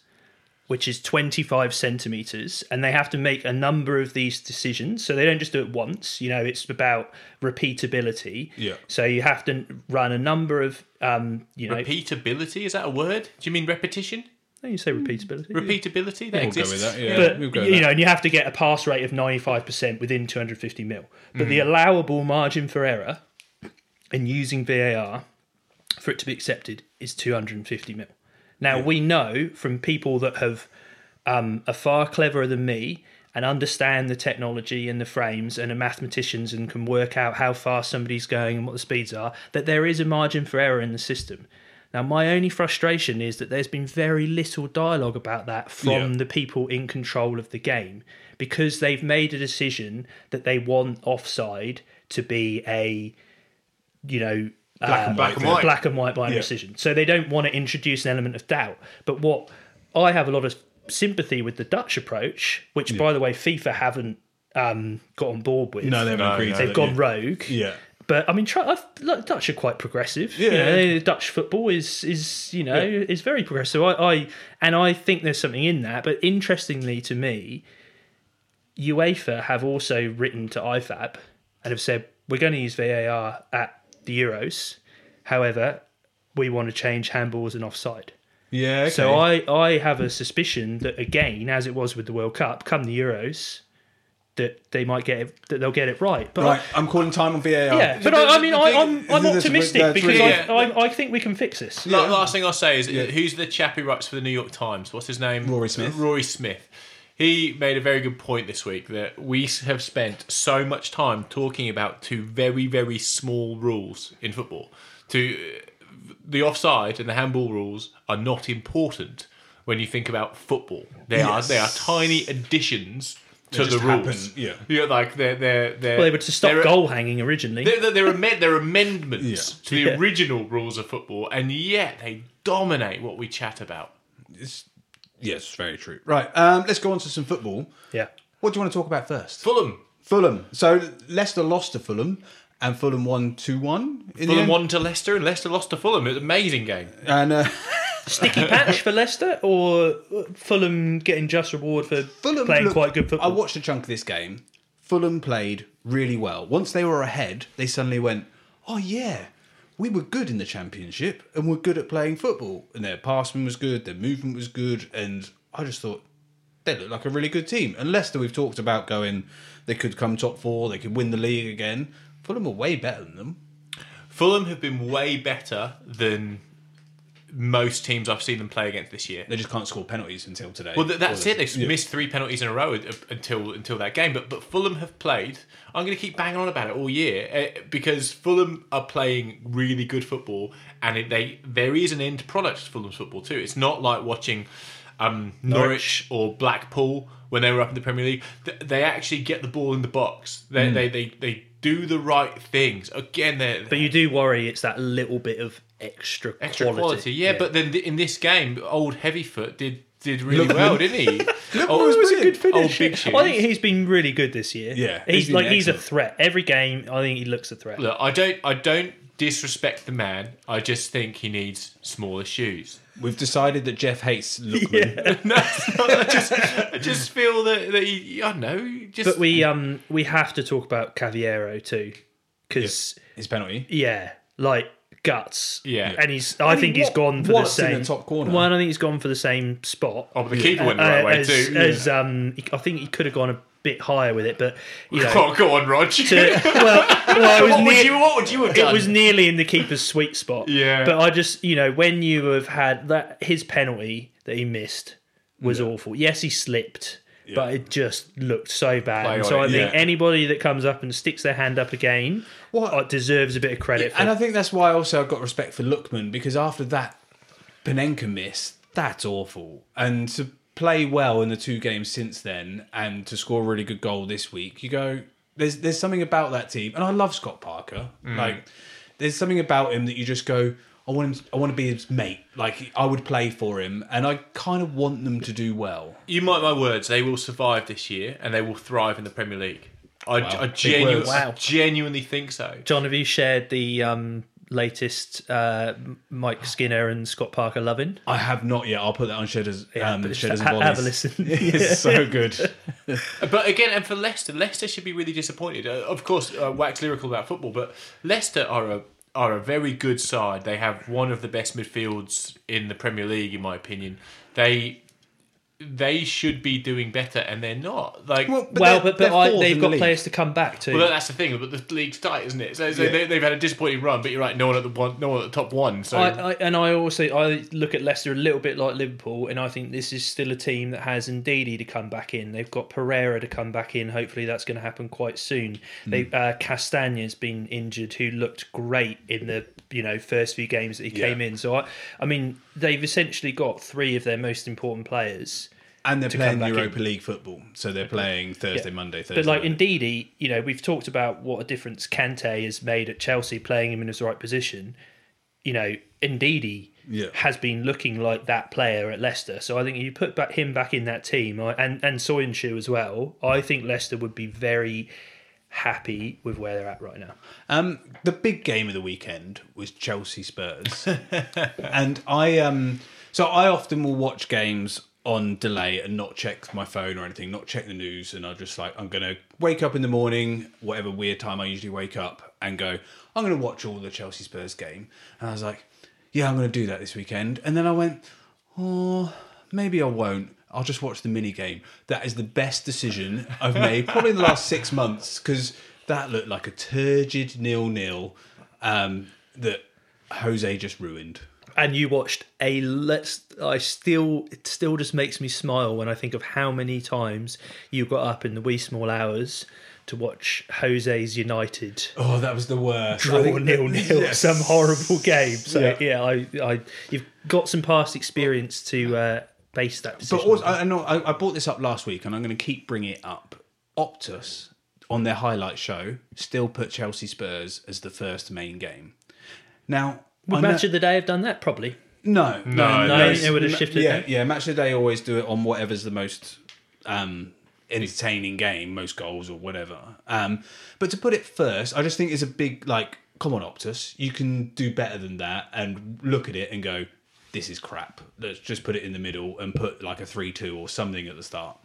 which is 25 centimeters, and they have to make a number of these decisions. So they don't just do it once. You know, it's about repeatability. Yeah. So you have to run a number of, um, you know, Repeatability is that a word? Do you mean repetition? no, you say repeatability. Repeatability that We'll go exists. with that. Yeah, but we'll go with you that. know, and you have to get a pass rate of 95% within 250 mil. But Mm-hmm. the allowable margin for error in using VAR for it to be accepted is 250 mil. Now we know from people that have um, are far cleverer than me and understand the technology and the frames and are mathematicians and can work out how fast somebody's going and what the speeds are that there is a margin for error in the system. Now, my only frustration is that there's been very little dialogue about that from Yeah. the people in control of the game because they've made a decision that they want offside to be a, you know, Black and uh, white and white. black and white binary Yeah. decision. So they don't want to introduce an element of doubt. But what I have a lot of sympathy with the Dutch approach, which by the way FIFA haven't um, got on board with. no, they haven't No, agreed no. they've it, gone yeah. rogue. Yeah. But I mean, try, I've, look, Dutch are quite progressive. You Yeah. know, they- Dutch football is is you know is very progressive. I, I and I think there's something in that. But interestingly to me, UEFA have also written to IFAB and have said we're going to use VAR at the Euros. However, we want to change handballs and offside. Yeah. Okay. So I, I have a suspicion that again, as it was with the World Cup, come the Euros, that they might get it, that they'll get it right. But I- Right, I'm calling time on VAR. yeah, but I, I mean, I, I'm, I'm optimistic uh, that's because really- I, I, I think we can fix this. La- Last thing I'll say is who's the chap who writes for the New York Times? What's his name? Rory Smith. Rory Smith. He made a very good point this week that we have spent so much time talking about two very, very small rules in football. To the offside and the handball rules are not important when you think about football. They Yes. are they are tiny additions to They the just rules. happen, yeah. yeah, like they're they're they're Well, they were to stop goal hanging originally. they're, they're, they're, amend, they're amendments Yeah. to the Yeah. original rules of football, and yet they dominate what we chat about. It's, yes, very true. Right, um, let's go on to some football. yeah. What do you want to talk about first? Fulham. Fulham. So Leicester lost to Fulham, and Fulham won two one. Fulham won to Leicester, and Leicester lost to Fulham. It was an amazing game. and uh, Sticky patch for Leicester or Fulham getting just reward for Fulham playing look- quite good football? I watched a chunk of this game. Fulham played really well. Once they were ahead, they suddenly went, "Oh yeah, we were good in the championship, and we're good at playing football. And their passing was good, their movement was good, and I just thought they looked like a really good team. And Leicester, we've talked about going, they could come top four, they could win the league again. Fulham are way better than them. Fulham have been way better than most teams I've seen them play against this year. They just can't score penalties until today. Well, th- that's it. They've yeah. missed three penalties in a row uh, until until that game. But but Fulham have played. I'm going to keep banging on about it all year uh, because Fulham are playing really good football, and it, they there is an end product to Fulham's football too. It's not like watching um, Norwich. or Blackpool when they were up in the Premier League. Th- They actually get the ball in the box. They they, they they do the right things. Again, they're but you do worry it's that little bit of extra, extra quality. quality. Yeah, but then th- in this game, old Heavyfoot did did really well, didn't he? Oh, oh, it was a good Old finish. big shoes. I think he's been really good this year. Yeah, he's, he's been like he's a threat every game. I think he looks a threat. Look, I don't I don't disrespect the man. I just think he needs smaller shoes. We've decided that Jeff hates Lookman. no. I just I just feel that, that he I don't know just But we um we have to talk about Cavaleiro too, because His penalty. yeah, like guts. Yeah. and he's. I And think he he's wa- gone for the walloped in same the top corner. Well, I think he's gone for the same spot. Oh, but the keeper went the right Uh, way as, too. as, um, I think he could have gone a bit higher with it, but you know, Oh, go on, Rog. to, well, well, it was what, would you, what would you have done? it was nearly in the keeper's sweet spot. Yeah. But I just, you know, when you have had that, his penalty that he missed was awful. Yes, he slipped, but it just looked so bad. Play And so I think yeah. anybody that comes up and sticks their hand up again What- uh, deserves a bit of credit. And I think that's why also I've got respect for Lookman because after that Panenka miss, that's awful. And to play well in the two games since then and to score a really good goal this week, you go, there's there's something about that team. And I love Scott Parker. Like there's something about him that you just go, I want him I want to be his mate. Like I would play for him and I kind of want them to do well. You mark my words, they will survive this year and they will thrive in the Premier League. I, I, big genu- words. I genuinely think so. John, have you shared the um, latest uh, Mike Skinner and Scott Parker loving? I have not yet. I'll put that on Shedders, um, but Shedders and ha- Volleys. have a listen. it's so good. But again, and for Leicester, Leicester should be really disappointed. Uh, of course, uh, wax lyrical about football, but Leicester are a are a very good side. They have one of the best midfields in the Premier League, in my opinion. They they should be doing better, and they're not. Like, well, well, they're- but, they're but I, fourth they've in the got league. players to come back to. Well, that's the thing. But the league's tight, isn't it? So, so Yeah. they, they've had a disappointing run. But you're right, no one at the one, no one at the top one. So I, I, and I also I look at Leicester a little bit like Liverpool, and I think this is still a team that has Ndidi to come back in. They've got Pereira to come back in. Hopefully, that's going to happen quite soon. They uh, Castagna's been injured, who looked great in the you know first few games that he Yeah. came in. So I, I mean, they've essentially got three of their most important players. And they're playing Europa in. League football, so they're playing Thursday, Monday, Thursday. But like. Ndidi, you know, we've talked about what a difference Kante has made at Chelsea, playing him in his right position. You know, Ndidi Yeah. has been looking like that player at Leicester. So I think you put back him back in that team, and and Soyuncu as well. I think Leicester would be very happy with where they're at right now. Um, the big game of the weekend was Chelsea Spurs, and I um, so I often will watch games on delay and not check my phone or anything, not check the news, and I just like I'm gonna wake up in the morning, whatever weird time I usually wake up, and go I'm gonna watch all the Chelsea Spurs game, and I was like, yeah, I'm gonna do that this weekend, and then I went, oh, maybe I won't. I'll just watch the mini game. That is the best decision I've made probably in the last six months because that looked like a turgid nil nil um, that Jose just ruined. And you watched a let's. I still it still just makes me smile when I think of how many times you got up in the wee small hours to watch Jose's United Oh, that was the worst. draw nil nil Yes. some horrible game. So Yeah. yeah, I, I you've got some past experience to uh, base that decision. But also, I know I, I brought this up last week, and I'm going to keep bringing it up. Optus on their highlight show still put Chelsea Spurs as the first main game. Now, Would I know- match of the day have done that probably? No, No, no, it's- it would have shifted Yeah, then. yeah. Match of the day always do it on whatever's the most um, entertaining game, most goals or whatever. Um, but to put it first, I just think it's a big like. Come on, Optus, you can do better than that, and look at it and go, "This is crap." Let's just put it in the middle and put like a three-two or something at the start.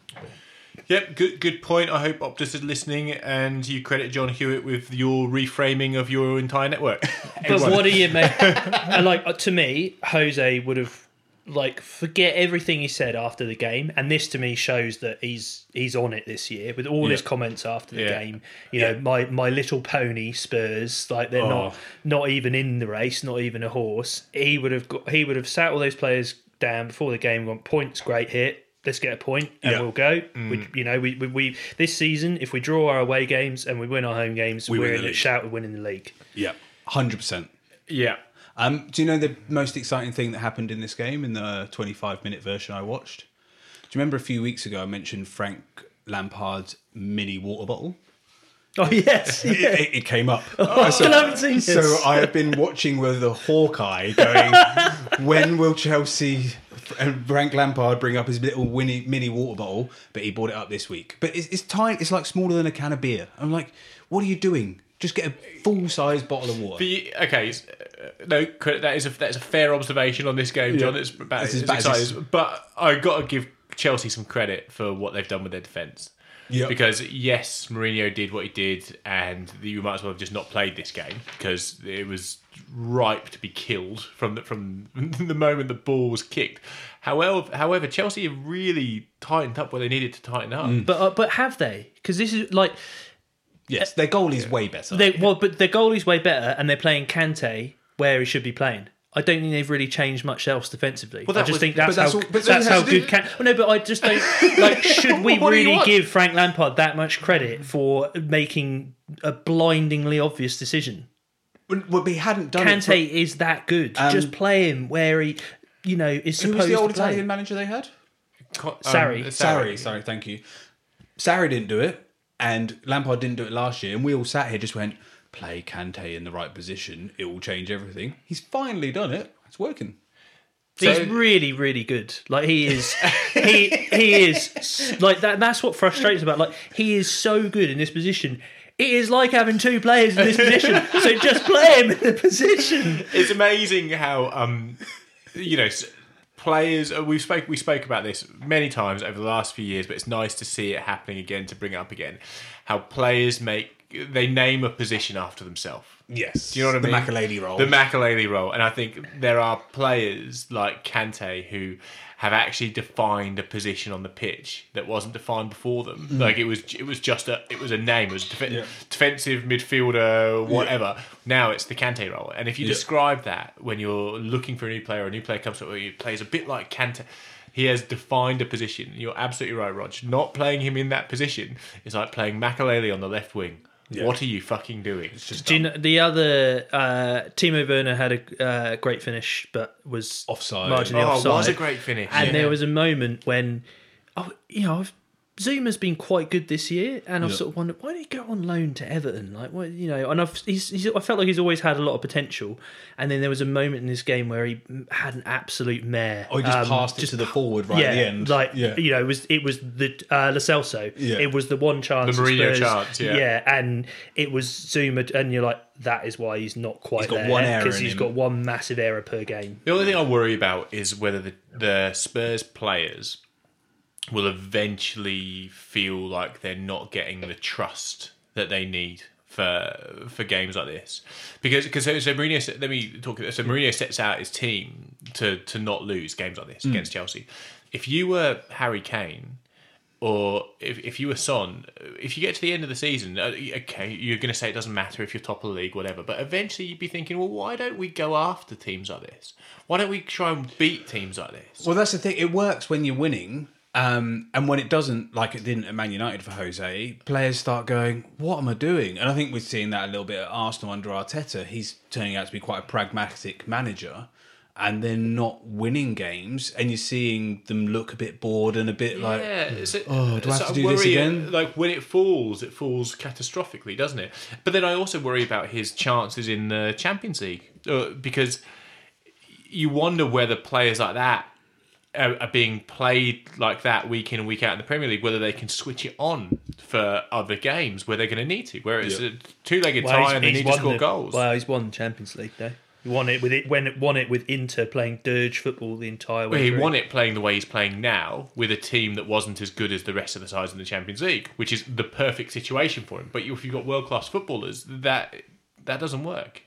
Yep, good good point. I hope Optus is listening and you credit John Hewitt with your reframing of your entire network. But what do you make? and like uh, to me, Jose would have like forget everything he said after the game, and this to me shows that he's he's on it this year with all his comments after the Yeah. game. You know, my my little pony Spurs, like they're Oh. not not even in the race, not even a horse. He would have got, he would have sat all those players down before the game. Gone points, great hit. Let's get a point and Yeah. we'll go. We, you know, we, we, we this season, if we draw our away games and we win our home games, We we are in the a shout of winning the league. Yeah, hundred percent. yeah. Um, do you know the most exciting thing that happened in this game in the 25 minute version I watched? Do you remember a few weeks ago I mentioned Frank Lampard's mini water bottle? Oh yes, It, it, it came up. I haven't seen this. So I have been watching with the Hawkeye going, when will Chelsea and Frank Lampard bring up his little mini, mini water bottle? But he brought it up this week. But it's, it's tiny. It's like smaller than a can of beer. I'm like, what are you doing? Just get a full size bottle of water. Okay, uh, no, that is a that's a fair observation on this game, John. Yeah. It's about It's as as bad as it's- as- but I got to give Chelsea some credit for what they've done with their defence. Yep. Because yes, Mourinho did what he did, and you might as well have just not played this game because it was ripe to be killed from the, from the moment the ball was kicked. However, however, Chelsea have really tightened up where they needed to tighten up. But uh, but have they? Because this is like Yes, their goal goalie's way better. they well, but their goalie's way better, and they're playing Kante where he should be playing. I don't think they've really changed much else defensively. Well, I just was- think that's, that's how all- that's how has to do- good. Can- well, no, but I just don't like. Should we What do you really give Frank Lampard that much credit for making a blindingly obvious decision? But but he hadn't done it. Kante is that good. Um, just play him where he, you know, is For, who supposed was the old. Italian manager they had? Co- um, Sarri. Sarri. Sorry, thank you. Sarri didn't do it, and Lampard didn't do it last year, and we all sat here just went, play Kante in the right position, it will change everything. He's finally done it. It's working. He's So- really, really good. Like he is, he he is like that. That's what frustrates about. Like he is so good in this position. It is like having two players in this position. so just play him in the position. it's amazing how um you know players uh, we spoke we spoke about this many times over the last few years but it's nice to see it happening again to bring it up again how players make they name a position after themselves Yes. do you know what the I mean? The Makelele role. The Makelele role. And I think there are players like Kante who have actually defined a position on the pitch that wasn't defined before them. Mm. Like it was it was just a it was a name. It was def- defensive midfielder, whatever. Now it's the Kante role. And if you Yeah. describe that when you're looking for a new player, a new player comes up he plays a bit like Kante. He has defined a position. You're absolutely right, Rog. Not playing him in that position is like playing Makelele on the left wing. What are you fucking doing? Do you know, the other uh, Timo Werner had a uh, great finish, but was Offside. marginally Oh, offside. was a great finish. And Yeah. there was a moment when, oh, you know, I've, Zouma's been quite good this year, and I've Yeah. sort of wondered why did he go on loan to Everton? Like, what you know, and I've he's, he's I felt like he's always had a lot of potential, and then there was a moment in this game where he had an absolute mare. Oh, he just Um, passed it to the forward right yeah, at the end. like yeah. you know, it was it was the uh, Lo Celso. Yeah. It was the one chance, The Mourinho Spurs. chance, yeah. and it was Zouma, and you're like, that is why he's not quite He's got there one error because in he's him. got one massive error per game. The only thing I worry about is whether the, the Spurs players will eventually feel like they're not getting the trust that they need for for games like this. Because because so, so Mourinho let me talk. So Mourinho sets out his team to to not lose games like this against Chelsea. If you were Harry Kane. Or if, if you were Son, if you get to the end of the season, uh, okay, you're going to say it doesn't matter if you're top of the league, whatever. But eventually, you'd be thinking, well, why don't we go after teams like this? Why don't we try and beat teams like this? Well, that's the thing. It works when you're winning, um, and when it doesn't, like it didn't at Man United for Jose, players start going, "What am I doing?" And I think we're seeing that a little bit at Arsenal under Arteta. He's turning out to be quite a pragmatic manager, and they're not winning games, and you're seeing them look a bit bored and a bit like, yeah, oh, do I have to do this again? Like when it falls, it falls catastrophically, doesn't it? But then I also worry about his chances in the Champions League uh, because you wonder whether players like that are, are being played like that week in and week out in the Premier League, whether they can switch it on for other games where they're going to need to, where it's Yeah. a two-legged Well, tie he's- and they he's need to won score the- goals. Well, he's won Champions League though. He won it with it when it won it with Inter playing dirge football the entire way. Well, he through. won it playing the way he's playing now with a team that wasn't as good as the rest of the sides in the Champions League, which is the perfect situation for him. But if you've got world class footballers, that that doesn't work.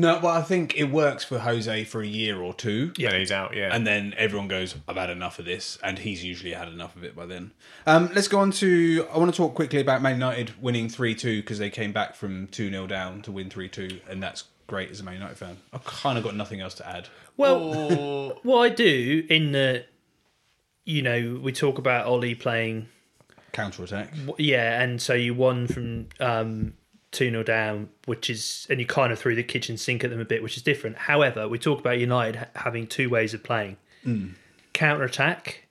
No. Well, I think it works for Jose for a year or two. Yeah, he's out. Yeah, And then everyone goes, I've had enough of this. And he's usually had enough of it by then. Um, let's go on to. I want to talk quickly about Man United winning 3 2 because they came back from 2 0 down to win 3 2. And that's great as a Man United fan. I've kind of got nothing else to add. Well, what I do in the, you know, we talk about Ole playing, Counter attack. yeah, and so you won from um, two 0 down, which is, and you kind of threw the kitchen sink at them a bit, which is different. However, we talk about United having two ways of playing: hmm. counter attack,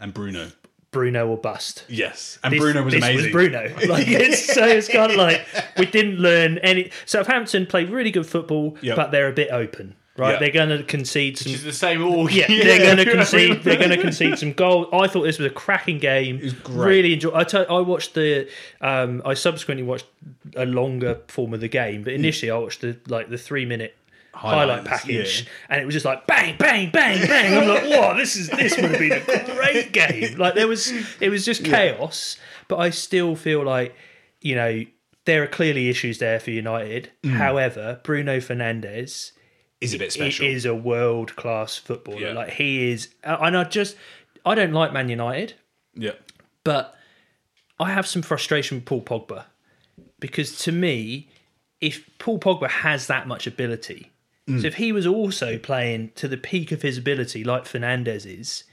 And Bruno. Bruno or bust. Yes. And This- Bruno was this amazing. Was Bruno, like it's so it's kind of like we didn't learn any. Southampton play really good football, Yep. but they're a bit open, right? Yeah. They're going to concede some. which is the same all. Yeah, they're going to concede. They're going to concede some goals. I thought this was a cracking game. It was great. Really enjoy. I I watched the. Um, I subsequently watched a longer form of the game, Hmm. but initially I watched the like the three minute highlight package, yeah. and it was just like bang, bang, bang, bang. I'm like, whoa, this is this would have been a great game. Like there was, it was just chaos. But I still feel like, you know, there are clearly issues there for United. Mm. However, Bruno Fernandes Is a bit special. He is a world class footballer. Yeah. Like he is, and I just, I don't like Man United, yeah. but I have some frustration with Paul Pogba because to me, if Paul Pogba has that much ability, Mm. so if he was also playing to the peak of his ability like Fernandes is,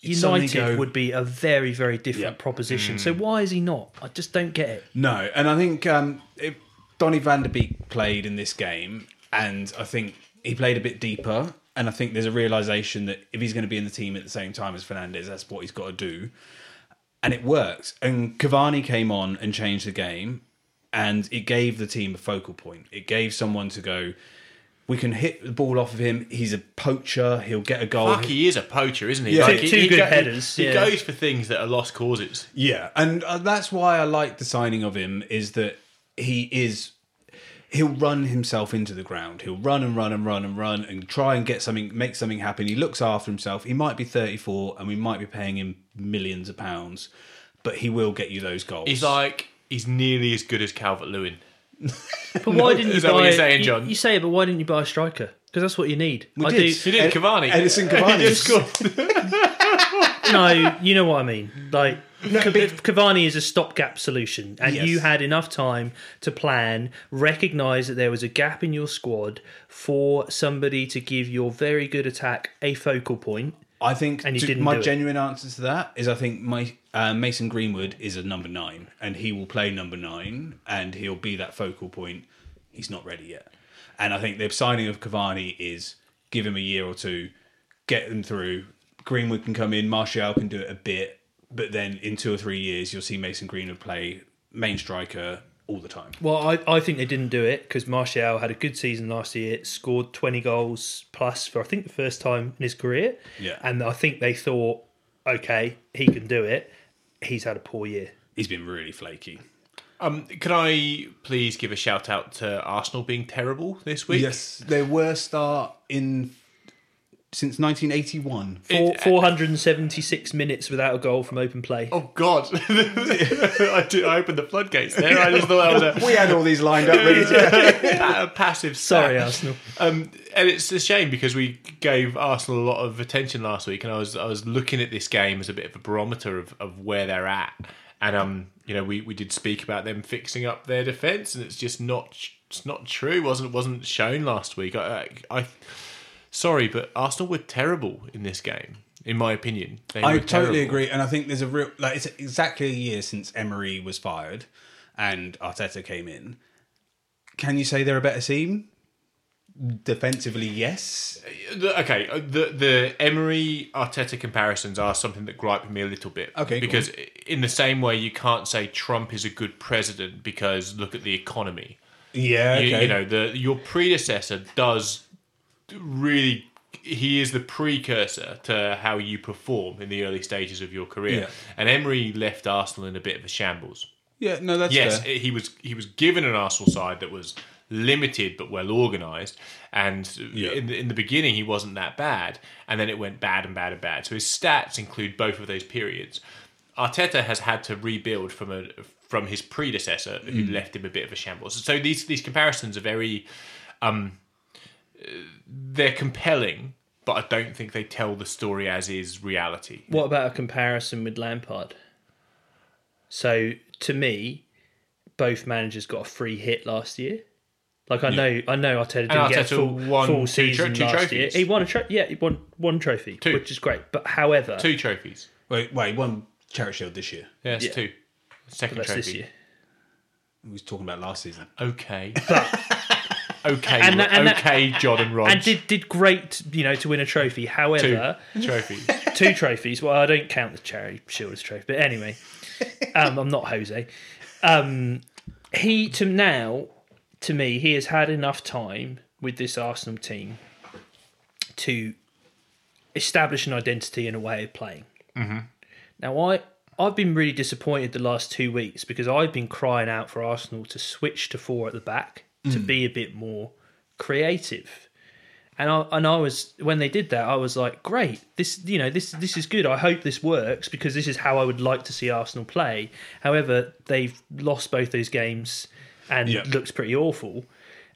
United would be a very, very different Yeah. proposition. So why is he not? I just don't get it. No, and I think um, if Donny van der Beek played in this game, and I think he played a bit deeper. And I think there's a realization that if he's going to be in the team at the same time as Fernandes, that's what he's got to do. And it works. And Cavani came on and changed the game, and it gave the team a focal point. It gave someone to go. We can hit the ball off of him. He's a poacher. He'll get a goal. Fuck, he is a poacher, isn't he? Yeah. Like, Two- he- two he good go- headers, He yeah. goes for things that are lost causes. Yeah, and uh, that's why I like the signing of him is that he is he'll run himself into the ground. He'll run and run and run and run and try and get something make something happen. He looks after himself. He might be 34 and we might be paying him millions of pounds, but he will get you those goals. He's like he's nearly as good as Calvert Lewin. But why didn't you Is that buy? what you're saying, you- John? You, say it, but why didn't you buy a striker? Because that's what you need. We I did. do. He did Ed- Cavani. Edinson Cavani. He just scored. no, you know what I mean. Like Cav- Cavani is a stopgap solution, and Yes. you had enough time to plan, recognise that there was a gap in your squad for somebody to give your very good attack a focal point. I think And you to- didn't my do it. genuine answer to that is I think my uh, Mason Greenwood is a number nine, and he will play number nine, and he'll be that focal point. He's not ready yet, and I think the signing of Cavani is give him a year or two, get them through. Greenwood can come in, Martial can do it a bit, but then in two or three years you'll see Mason Greenwood play main striker all the time. Well, I, I think they didn't do it because Martial had a good season last year, scored 20 goals plus for I think the first time in his career. Yeah. And I think they thought, okay, he can do it. He's had a poor year. He's been really flaky. Um, can I please give a shout out to Arsenal being terrible this week? Yes, their worst start in since 1981. Four, 476 minutes without a goal from open play. Oh God! I, did, I opened the floodgates there. I just thought that was a, we had all these lined up ready to pa- passive. Sorry. Arsenal. Um, and it's a shame because we gave Arsenal a lot of attention last week, and I was I was looking at this game as a bit of a barometer of, of where they're at. And um, you know, we, we did speak about them fixing up their defense, and it's just not it's not true. wasn't wasn't shown last week. I, I, I sorry, but Arsenal were terrible in this game, in my opinion. They I totally terrible. agree, and I think there's a real like it's exactly a year since Emery was fired and Arteta came in. Can you say they're a better team? Defensively, yes. Okay, uh, the the Emery Arteta comparisons are something that gripe me a little bit. Okay, because in the same way you can't say Trump is a good president because look at the economy. Yeah, You, you know, the your predecessor does really. He is the precursor to how you perform in the early stages of your career. Yeah. And Emery left Arsenal in a bit of a shambles. yeah, no, that's Yes, fair. he was he was given an Arsenal side that was limited but well organised, and Yeah. in the, in the beginning he wasn't that bad, and then it went bad and bad and bad. So his stats include both of those periods. Arteta has had to rebuild from a from his predecessor who left him a bit of a shambles. So these these comparisons are very, um, they're compelling, but I don't think they tell the story as is reality. What about a comparison with Lampard? So, to me, both managers got a free hit last year. Like I know, I know Arteta didn't get a Arteta full, won full two season tro- two last year. trophies. He won a tro- yeah, he won one trophy, Two. which is great. But however, Two trophies. Wait, wait, he won Charity Shield this year. Yes, Yeah. two. Second that's trophy. this year. We was talking about last season. Okay. But Okay, And that- and that- okay, John and Rod. and did did great, you know, to win a trophy. two However, trophies. two trophies. Well, I don't count the charity shield as trophy, but anyway, um, I'm not Jose. Um, he to now, to me, he has had enough time with this Arsenal team to establish an identity and a way of playing. Mm-hmm. Now, I I've been really disappointed the last two weeks because I've been crying out for Arsenal to switch to four at the back to Mm. be a bit more creative. And I and I was when they did that, I was like, great. This you know this this is good. I hope this works because this is how I would like to see Arsenal play. However, they've lost both those games and Yeah. looks pretty awful.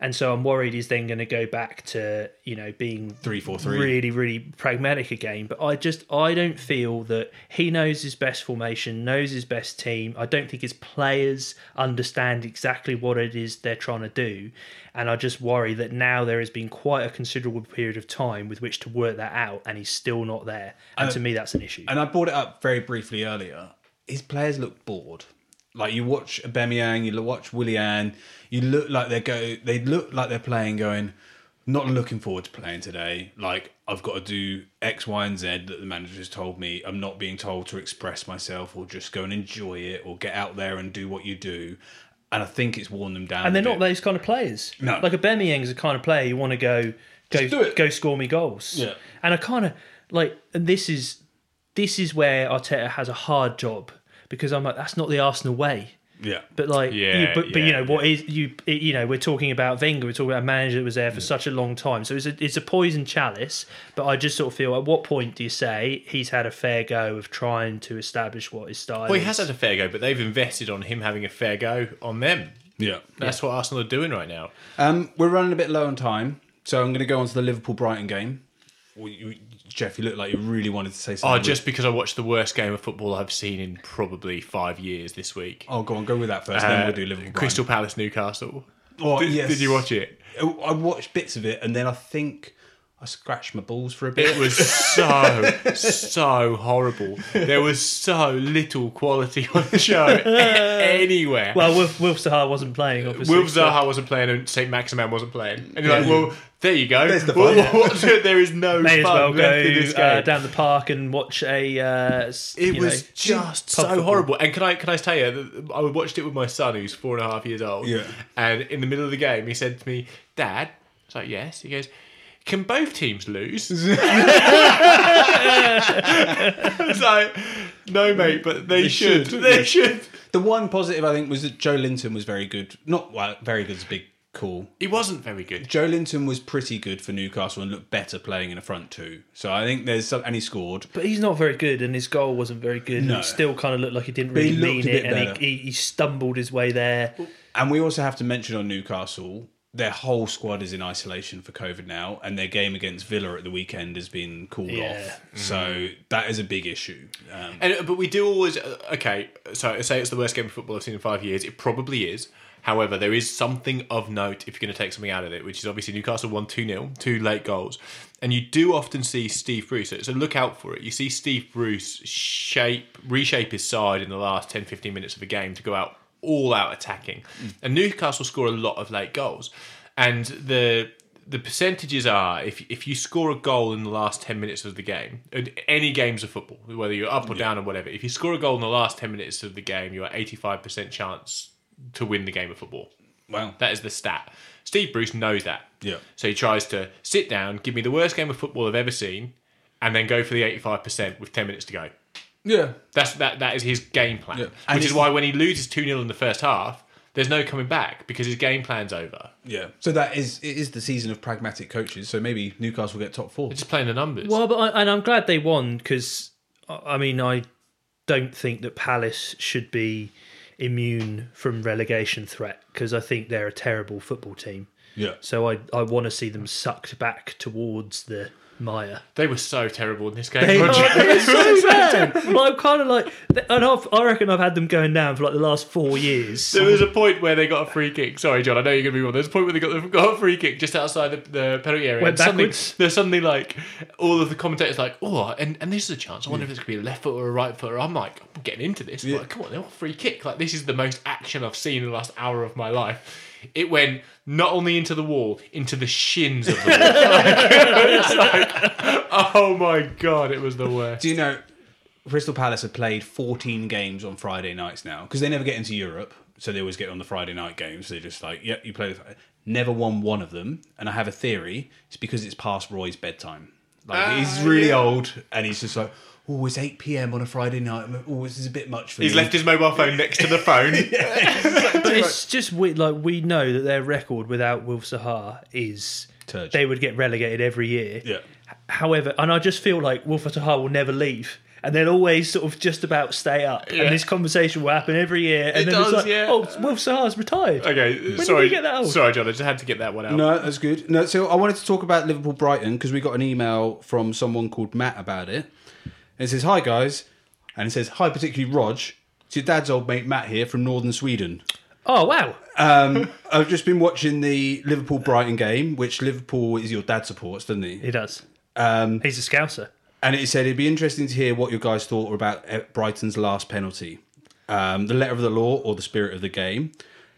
And so I'm worried he's then going to go back to you know being 3-4-3. really really pragmatic again. But I just I don't feel that he knows his best formation, knows his best team. I don't think his players understand exactly what it is they're trying to do, and I just worry that now there has been quite a considerable period of time with which to work that out, and he's still not there. And uh, to me, that's an issue. And I brought it up very briefly earlier. His players look bored. Like you watch Aubameyang, you watch Willian, you look like they go. They look like they're playing, going, not looking forward to playing today. Like I've got to do X, Y, and Z that the manager's told me. I'm not being told to express myself or just go and enjoy it or get out there and do what you do. And I think it's worn them down. and they're not those kind of players. No. like a Aubameyang's the kind of player you want to go go go score me goals. Yeah. and I kind of like, and this is this is where Arteta has a hard job because I'm like, that's not the Arsenal way. Yeah. But like, Yeah, you, but, but you know what is you it- you know we're talking about Wenger, we're talking about a manager that was there for such a long time, so it's a it's a poison chalice. But I just sort of feel at what point do you say he's had a fair go of trying to establish what his style? Well, he has had a fair go, but they've invested on him having a fair go on them. Yeah. That's what Arsenal are doing right now. Um, we're running a bit low on time, so I'm going to go on to the Liverpool Brighton game. Well, you, Jeff, you look like you really wanted to say something. Oh, something. just because I watched the worst game of football I've seen in probably five years this week. Oh, go on, go with that first. then Uh, we'll do Liverpool. Crystal Palace, Newcastle. Oh, did, yes. did you watch it? I watched bits of it, and then I think I scratched my balls for a bit. It was so so horrible. There was so little quality on the show anywhere. well, Wilf, Wilf Zaha wasn't playing. Obviously, Wilf Zaha wasn't playing and Saint Maximin wasn't playing, and you're like, well, there you go. There's the Well, fun. what- there is no may as fun well go left in this uh, game. down the park and watch a. Uh, s- It you was know, just pub so football. horrible. And can I can I tell you, I watched it with my son, who's four and a half years old. Yeah. And in the middle of the game, he said to me, "Dad," I was like, "Yes." He goes, "Can both teams lose?" it's like, no, mate, but they, should. should. They should. the one positive I think was that Joelinton was very good. Not well, very good is a big call. He wasn't very good. Joelinton was pretty good for Newcastle and looked better playing in the front two. So I think there's some, and he scored. But he's not very good, and his goal wasn't very good. No. And it still kind of looked like he didn't But he really looked mean a it, bit and better. he, he, he stumbled his way there. And we also have to mention on Newcastle, their whole squad is in isolation for COVID now, and their game against Villa at the weekend has been called Yeah. off. So that is a big issue. Um, And but we do always uh, okay. So I say it's the worst game of football I've seen in five years. It probably is. However, there is something of note if you're going to take something out of it, which is obviously Newcastle won 2 0, two late goals. And you do often see Steve Bruce, so look out for it. You see Steve Bruce shape, reshape his side in the last 10 15 minutes of a game to go out all out attacking. Mm. And Newcastle score a lot of late goals. And the the percentages are if if you score a goal in the last 10 minutes of the game and any games of football whether you're up or down or whatever if you score a goal in the last 10 minutes of the game you're 85% chance to win the game of football. Well, that is the stat. Steve bruce knows that. Yeah. so he tries to sit down give me the worst game of football i've ever seen and then go for the 85% with 10 minutes to go yeah. that's that that is his game plan Yeah. Which is why when he loses 2-0 in the first half there's no coming back because his game plan's over Yeah. So that is it is the season of pragmatic coaches. So maybe Newcastle will get top four. They're just playing the numbers Well, but I, and I'm glad they won because I mean I don't think that Palace should be immune from relegation threat because I think they're a terrible football team. Yeah. So I I want to see them sucked back towards the mire. they were so terrible in this game They are they're so bad. I'm kind of like, and I've, I reckon I've had them going down for like the last four years. There was a point where they got a free kick. Sorry, John, I know you're going to be wrong. There's a point where they got, got a free kick just outside the, the penalty area. Went and suddenly, backwards. there's suddenly like all of the commentators like, oh, and, and this is a chance. I wonder if it's going to be a left foot or a right foot. I'm like, I'm getting into this. I'm Like, come on, they want a free kick. Like this is the most action I've seen in the last hour of my life. It went not only into the wall, into the shins of the wall. it's like, oh my god, it was the worst. Do you know Crystal Palace have played 14 games on Friday nights now because they never get into Europe, so they always get on the Friday night games. They're just like, yep, you play. Never won one of them, and I have a theory. It's because it's past Roy's bedtime. Like he's ah, really old, and he's just like, oh, it's 8 p.m. on a Friday night. Oh, this is a bit much for He's me. left his mobile phone next to the phone. but it's just we, like we know that their record without Wilf Zaha is Turge. they would get relegated every year. Yeah. However, and I just feel like Wolf Zaha will never leave. And they'll always sort of just about stay up. Yeah. And this conversation will happen every year. And It then does, it's like, yeah. oh, Wolf Zaha's retired. Okay, When sorry. did we get that old? Sorry, John. I just had to get that one out. No, that's good. No, so I wanted to talk about Liverpool Brighton because we got an email from someone called Matt about it. And it says, Hi guys. And it says, Hi, particularly Rog. It's your dad's old mate Matt here from Northern Sweden. Oh, wow. Um, I've just been watching the Liverpool Brighton game, which Liverpool is your dad supports, doesn't he? He does. Um, He's a scouser. and it said it'd be interesting to hear what your guys thought about uh, Brighton's last penalty, um, the letter of the law or the spirit of the game.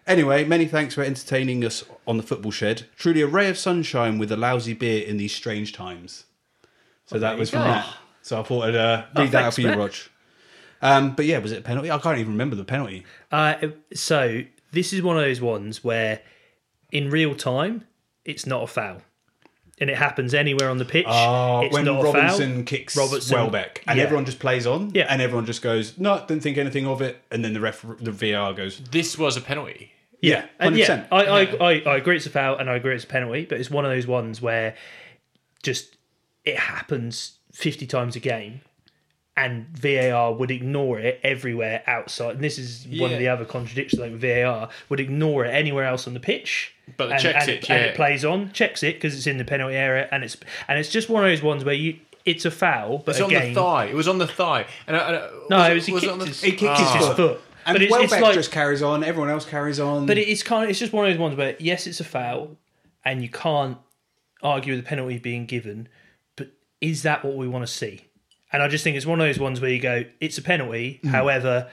Anyway, many thanks for entertaining us on the football shed. Truly a ray of sunshine with a lousy beer in these strange times. So that was from that. So I thought I'd uh, Oh, read that out for you, Matt. Rog. Um, but yeah, was it a penalty? I can't even remember the penalty. Uh, so this is one of those ones where, in real time, it's not a foul, and it happens anywhere on the pitch. Oh, it's when not a Robinson foul. kicks Robertson- Welbeck, and yeah. everyone just plays on, Yeah. and everyone just goes, "No, didn't think anything of it," and then the ref, the VAR goes, This was a penalty. "Yeah, And hundred yeah, percent." I, I, I, I agree it's a foul and I agree it's a penalty, but it's one of those ones where just it happens 50 times a game and VAR would ignore it everywhere outside. And this is one Yeah. of the other contradictions like VAR would ignore it anywhere else on the pitch. But it and, checks and, it, and it plays on, checks it because it's in the penalty area, and it's and it's just one of those ones where you it's a foul, but It's on the thigh. It was on the thigh. And, I- and, I- no, it was, he was kicked on the his, He kicked kicked his his foot. foot. And but it's, Welbeck it's like, just carries on. Everyone else carries on. But it's kind of it's just one of those ones where yes, it's a foul, and you can't argue with the penalty being given. But is that what we want to see? And I just think it's one of those ones where you go, it's a penalty. Hmm. However,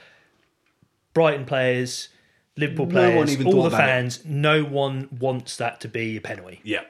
Brighton players, Liverpool players, one even all the about it. fans, no one wants that to be a penalty. yeah,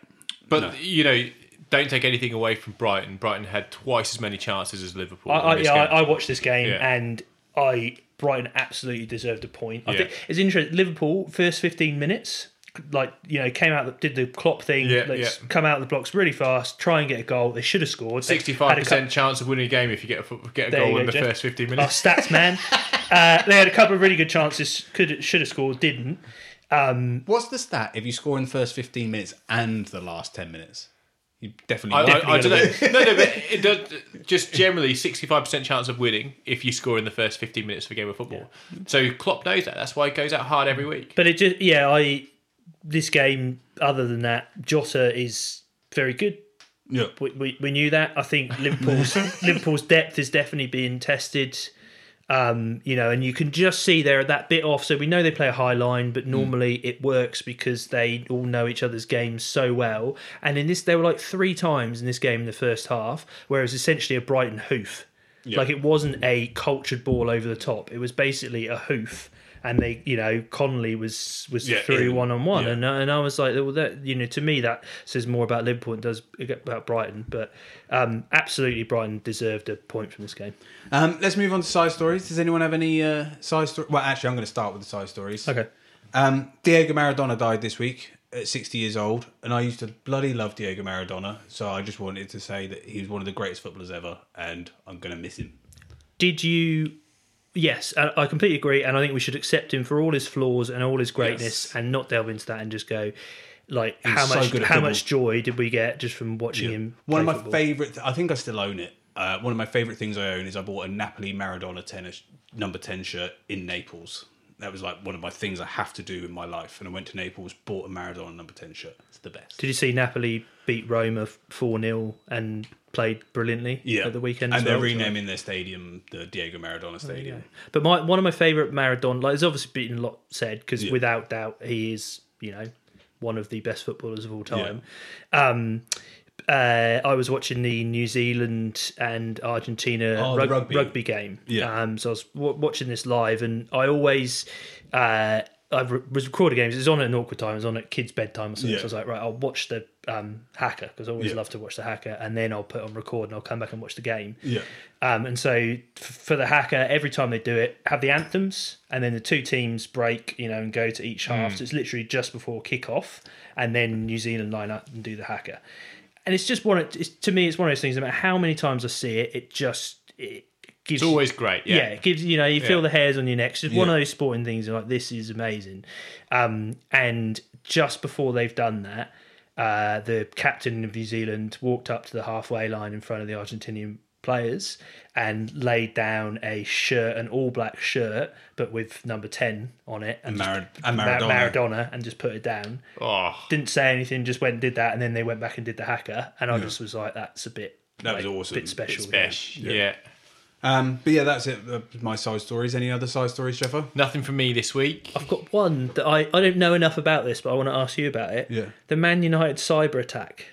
But you know, don't take anything away from Brighton. Brighton had twice as many chances as Liverpool. I, I, yeah, I. I watched this game Yeah. and I Brighton absolutely deserved a point. I Yeah. think it's interesting. Liverpool first fifteen minutes, like you know, came out did the clock thing. Yeah, let's yeah. come out of the blocks really fast, try and get a goal. They should have scored. Sixty-five had a percent chance of winning a game if you get a get a There goal go, in the Jeff. first fifteen minutes. Oh, stats man. uh, they had a couple of really good chances. Could should have scored, didn't. Um, What's the stat if you score in the first fifteen minutes and the last ten minutes? You definitely. I, win. I, I don't know. no, no, but it does, just generally sixty-five percent chance of winning if you score in the first fifteen minutes of a game of football. So Klopp knows that. That's why he goes out hard every week. but it just yeah, I this game. Other than that, Jota is very good. yeah. we, we, we knew that. I think Liverpool's Liverpool's depth is definitely being tested. Um, you know, and you can just see they're that bit off. So we know they play a high line, but normally it works because they all know each other's games so well. And in this, there were like three times in this game in the first half where it was essentially a Brighton hoof. Like it wasn't a cultured ball over the top. It was basically a hoof. And they, you know, Connolly was was Yeah, through one on one, and and I was like, well, that you know, to me that says more about Liverpool than does about Brighton. But um, absolutely, Brighton deserved a point from this game. Um, let's move on to side stories. Does anyone have any uh, side stories? Well, actually, I'm going to start with the side stories. Okay, Um, Diego Maradona died this week at 60 years old, and I used to bloody love Diego Maradona. So I just wanted to say that he was one of the greatest footballers ever, and I'm going to miss him. did you? Yes, I, completely agree, and I think we should accept him for all his flaws and all his greatness, Yes. and not delve into that and just go like was how so much how football. much joy did we get just from watching him? One of my football? favourite, I think I still own it. Uh, one of my favourite things I own is I bought a Napoli Maradona tennis number 10 shirt in Naples. That was like one of my things I have to do in my life. And I went to Naples, bought a Maradona number 10 shirt. It's the best. Did you see Napoli beat Roma four 0 and played brilliantly yeah. at the weekend? And they're well? renaming their stadium the Diego Maradona Stadium. But my one of my favourite Maradona, like, there's obviously been a lot said because Yeah. without doubt he is, you know, one of the best footballers of all time. Um, uh, I was watching the New Zealand and Argentina Oh, rug- rugby. rugby. game. Yeah. Um, so I was w- watching this live, and I always. Uh, I was recording games. It was on at an awkward time. It was on at kids' bedtime or something. Yeah. So I was like, right, I'll watch the um, haka because I always Yeah. love to watch the haka, and then I'll put on record and I'll come back and watch the game. Yeah. Um, and so f- for the haka, every time they do it, have the anthems, and then the two teams break, you know, and go to each half. So it's literally just before kickoff, and then New Zealand line up and do the haka. And it's just one. Of, it's, to me, it's one of those things. No matter how many times I see it, it just it gives. It's always great. yeah. Yeah. it gives you know you feel Yeah. the hairs on your neck. It's just one of those sporting things. You're like, this is amazing. Um, and just before they've done that, uh, the captain of New Zealand walked up to the halfway line in front of the Argentinian players and laid down a shirt, an all black shirt, but with number 10 on it. And, Mar- just- and Ma- Maradona. Maradona, and just put it down. Oh, Didn't say anything, just went and did that, and then they went back and did the haka. And I just was like, that's a bit. That was awesome. Bit special. Besh. Yeah. Um, but yeah, that's it. Uh, my side stories. Any other side stories, Jeffo? Nothing from me this week. I've got one that I, I don't know enough about this, but I want to ask you about it. Yeah. The Man United cyber attack.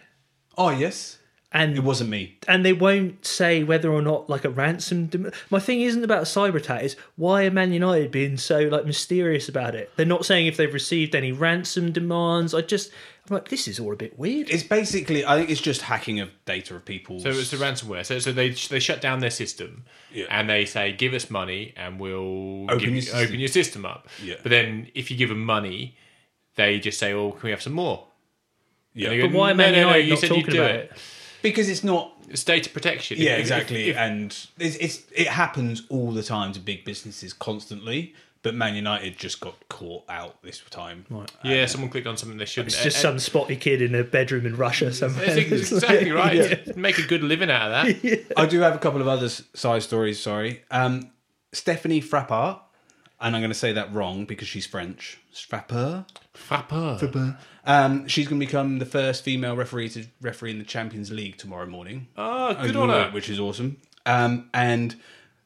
Oh yes, And it wasn't me. and they won't say whether or not like a ransom. Dem- My thing isn't about a cyber attack. Is why are Man United being so like mysterious about it? They're not saying if they've received any ransom demands. I just I'm like this is all a bit weird. It's basically. I think it's just hacking of data of people. So it's the ransomware. So so they they shut down their system, Yeah. and they say, "Give us money, and we'll Open give, your system." open your system up." Yeah. But then if you give them money, they just say, "Oh, can we have some more?" yeah, go, But why Man "No, no, no, United you not said talking you'd do about it." it? Because it's not It's data protection. Yeah, If- if- exactly. if- and it's, it's it happens all the time to big businesses constantly. But Man United just got caught out this time. yeah, someone clicked on something they shouldn't. It's just And- some spotty kid in a bedroom in Russia somewhere. That's exactly right. yeah. Make a good living out of that. I do have a couple of other side stories. Sorry, um, Stephanie Frappart, and I'm going to say that wrong because she's French. Frappart. Frapper. Um, she's going to become the first female referee to referee in the Champions League tomorrow morning. Oh, good on her. Which is awesome. Um, and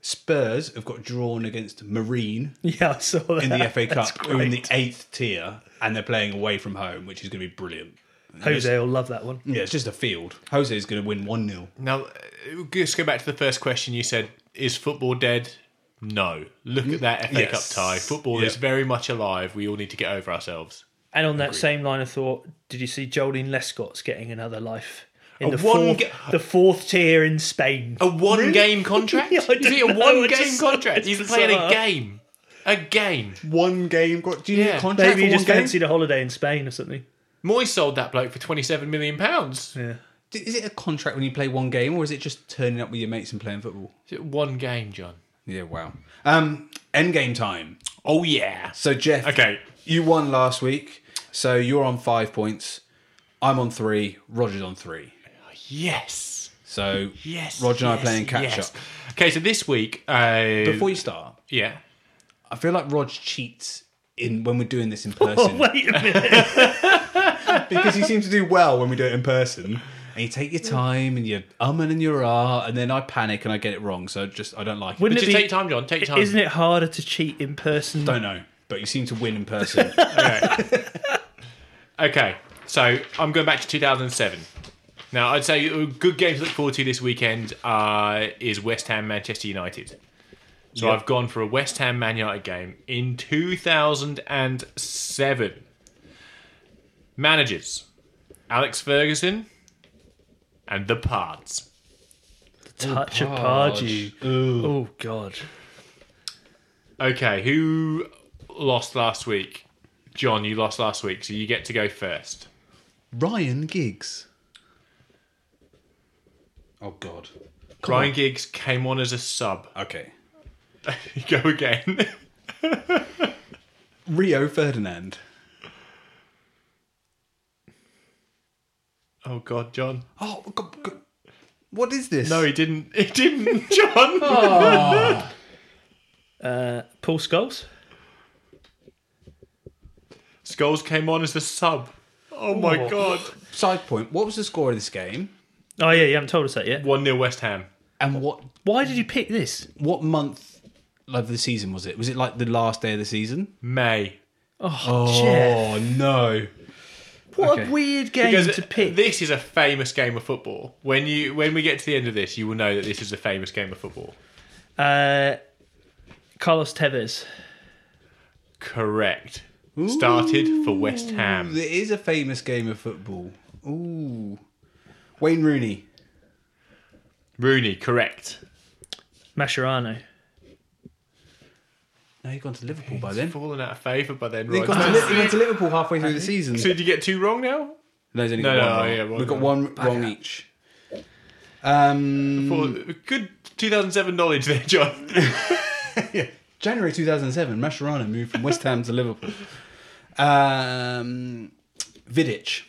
Spurs have got drawn against Marine Yeah, I saw that. in the FA That's Cup, who are in the great. eighth tier, and they're playing away from home, which is going to be brilliant. Jose will love that one. Yeah, it's just a field. Jose is going to win 1 0. Now, uh, just go back to the first question. You said, "Is football dead?" No. Look at that FA Yes. Cup tie. Football Yeah. is very much alive. We all need to get over ourselves. And on that same line of thought, did you see Joleon Lescott's getting another life in A the one fourth, ga- the fourth tier in Spain? A one game contract? Yeah, Is it a don't I one game just contract? it. He's playing a bizarre. game. A game. One game. got- Do you need Yeah. a contract Maybe he for just one game? fancied a holiday in Spain or something. Moy sold that bloke for twenty seven million pounds. Yeah. Is it a contract when you play one game, or is it just turning up with your mates and playing football? One game, John. Yeah, wow. Um, end game time. Oh yeah. So Jeff, Okay. you won last week, so you're on five points. I'm on three. Roger's on three. Yes. So Yes. Roger and I yes, playing catch yes. up. Okay, so this week, uh, Before you start, yeah, I feel like Rog cheats in when we're doing this in person Wait a minute. because you seem to do well when we do it in person. And you take your time and you're umming and you're ah, and then I panic and I get it wrong. So just I don't like it. Wouldn't just it be, take time, John. Take time. Isn't it harder to cheat in person? don't know, but you seem to win in person. Okay, so I'm going back to 2007. Now, I'd say a good game to look forward to this weekend uh, is West Ham Manchester United. So Yep. I've gone for a West Ham Man United game in 2007. Managers Alex Ferguson and the Pards. The touch of Pardew. Oh God. Okay, who lost last week? John, you lost last week, so you get to go first. Ryan Giggs. Oh God. Come Ryan on. Giggs came on as a sub. Okay. go again. Rio Ferdinand. oh God, John. Oh, God, God. what is this? No, he didn't. He didn't, John. Uh, Paul Scholes. Scholes came on as a sub. Oh my Oh. God. Side point. What was the score of this game? Oh yeah, you haven't told us that yet. 1 0 West Ham. And what Why did you pick this? what month of the season was it? Was it like the last day of the season? May. Oh, Jeff. Oh no. What okay. a weird game Because to pick. this is a famous game of football. When you when we get to the end of this, you will know that this is a famous game of football. Uh, Carlos Tevez. Correct. Started for West Ham. It is a famous game of football. Ooh. Wayne Rooney. Rooney, correct. Mascherano. No, he'd gone to Liverpool by then. Fallen out of favour by then, He'd right? gone to, Li- he went to Liverpool halfway through the season. So did you get two wrong now? No, he's only No, got no, one wrong. yeah, one We've got wrong. one wrong each. Um, For good 2007 knowledge there, John. January 2007, Mascherano moved from West Ham to Liverpool. Um, Vidic.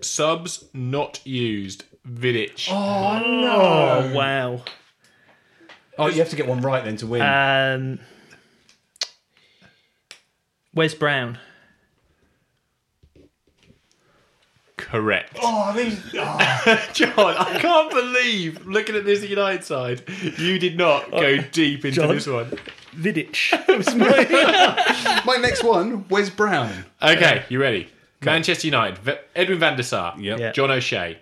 Subs not used. Vidic. Oh no wow. Oh, you have to get one right then to win. Um, Wes Brown. Correct. oh, I mean, John, I can't believe looking at this United side, you did not go deep into John? this one. Vidic. was my- my next one, Wes Brown. Okay, you ready? Manchester United, V- Edwin van der Sar, Yep. Yeah. John O'Shea,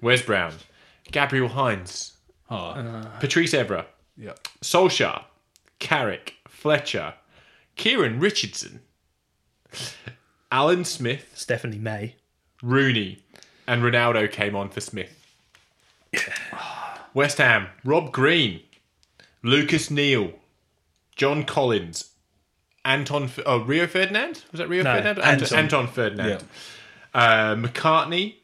Wes Brown, Gabriel Heinze, Oh, ah. uh, Patrice Evra, yeah. Solskjaer, Carrick, Fletcher, Kieran Richardson, Alan Smith, Stephanie May. Rooney, and Ronaldo came on for Smith. West Ham, Rob Green, Lucas Neill, John Collins, Anton, oh, Rio Ferdinand? Was that Rio No, Ferdinand? Anton. Anton Ferdinand. Uh, McCartney,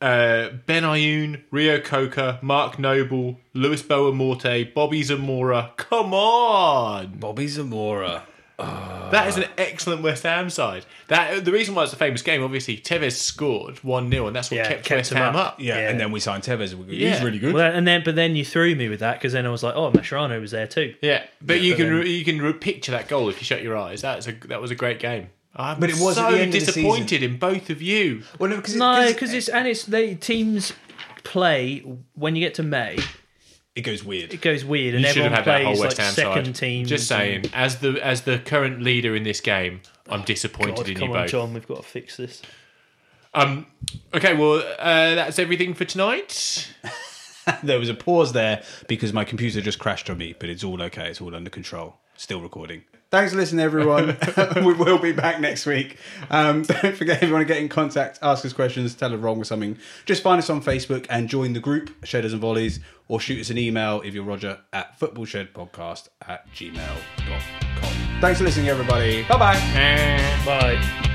uh, Benayoun, Rio Coca, Mark Noble, Luis Boa Morte, Bobby Zamora. Come on! Bobby Zamora. That is an excellent West Ham side. That the reason why it's a famous game, obviously, Tevez scored one 0 and that's what Yeah, kept, kept West them Ham up. up. Yeah, Yeah. and then we signed Tevez. He's Yeah. really good. Well, and then but then you threw me with that because then I was like, oh, Mascherano was there too. Yeah, but you but can then- you can picture that goal if you shut your eyes. That's a that was a great game. I'm But it was at so the end of the disappointed in both of you. well, no, because No, because it's and it's the teams play when you get to May. It goes weird. It goes weird, and You should have everyone had that plays whole West like second side. teams. Just saying, as the as the current leader in this game, I'm disappointed God, in you on, both. John, we've got to fix this. Um, okay, well uh, that's everything for tonight. There was a pause there because my computer just crashed on me, but it's all okay. It's all under control. Still recording. Thanks for listening, everyone. we will be back next week. Um, don't forget, if you want to get in contact, ask us questions, tell us wrong with something, just find us on Facebook and join the group, Shedders and Volleys, or shoot us an email if you're Roger at footballshedpodcast at gmail.com. Thanks for listening, everybody. Bye bye. Eh. Bye.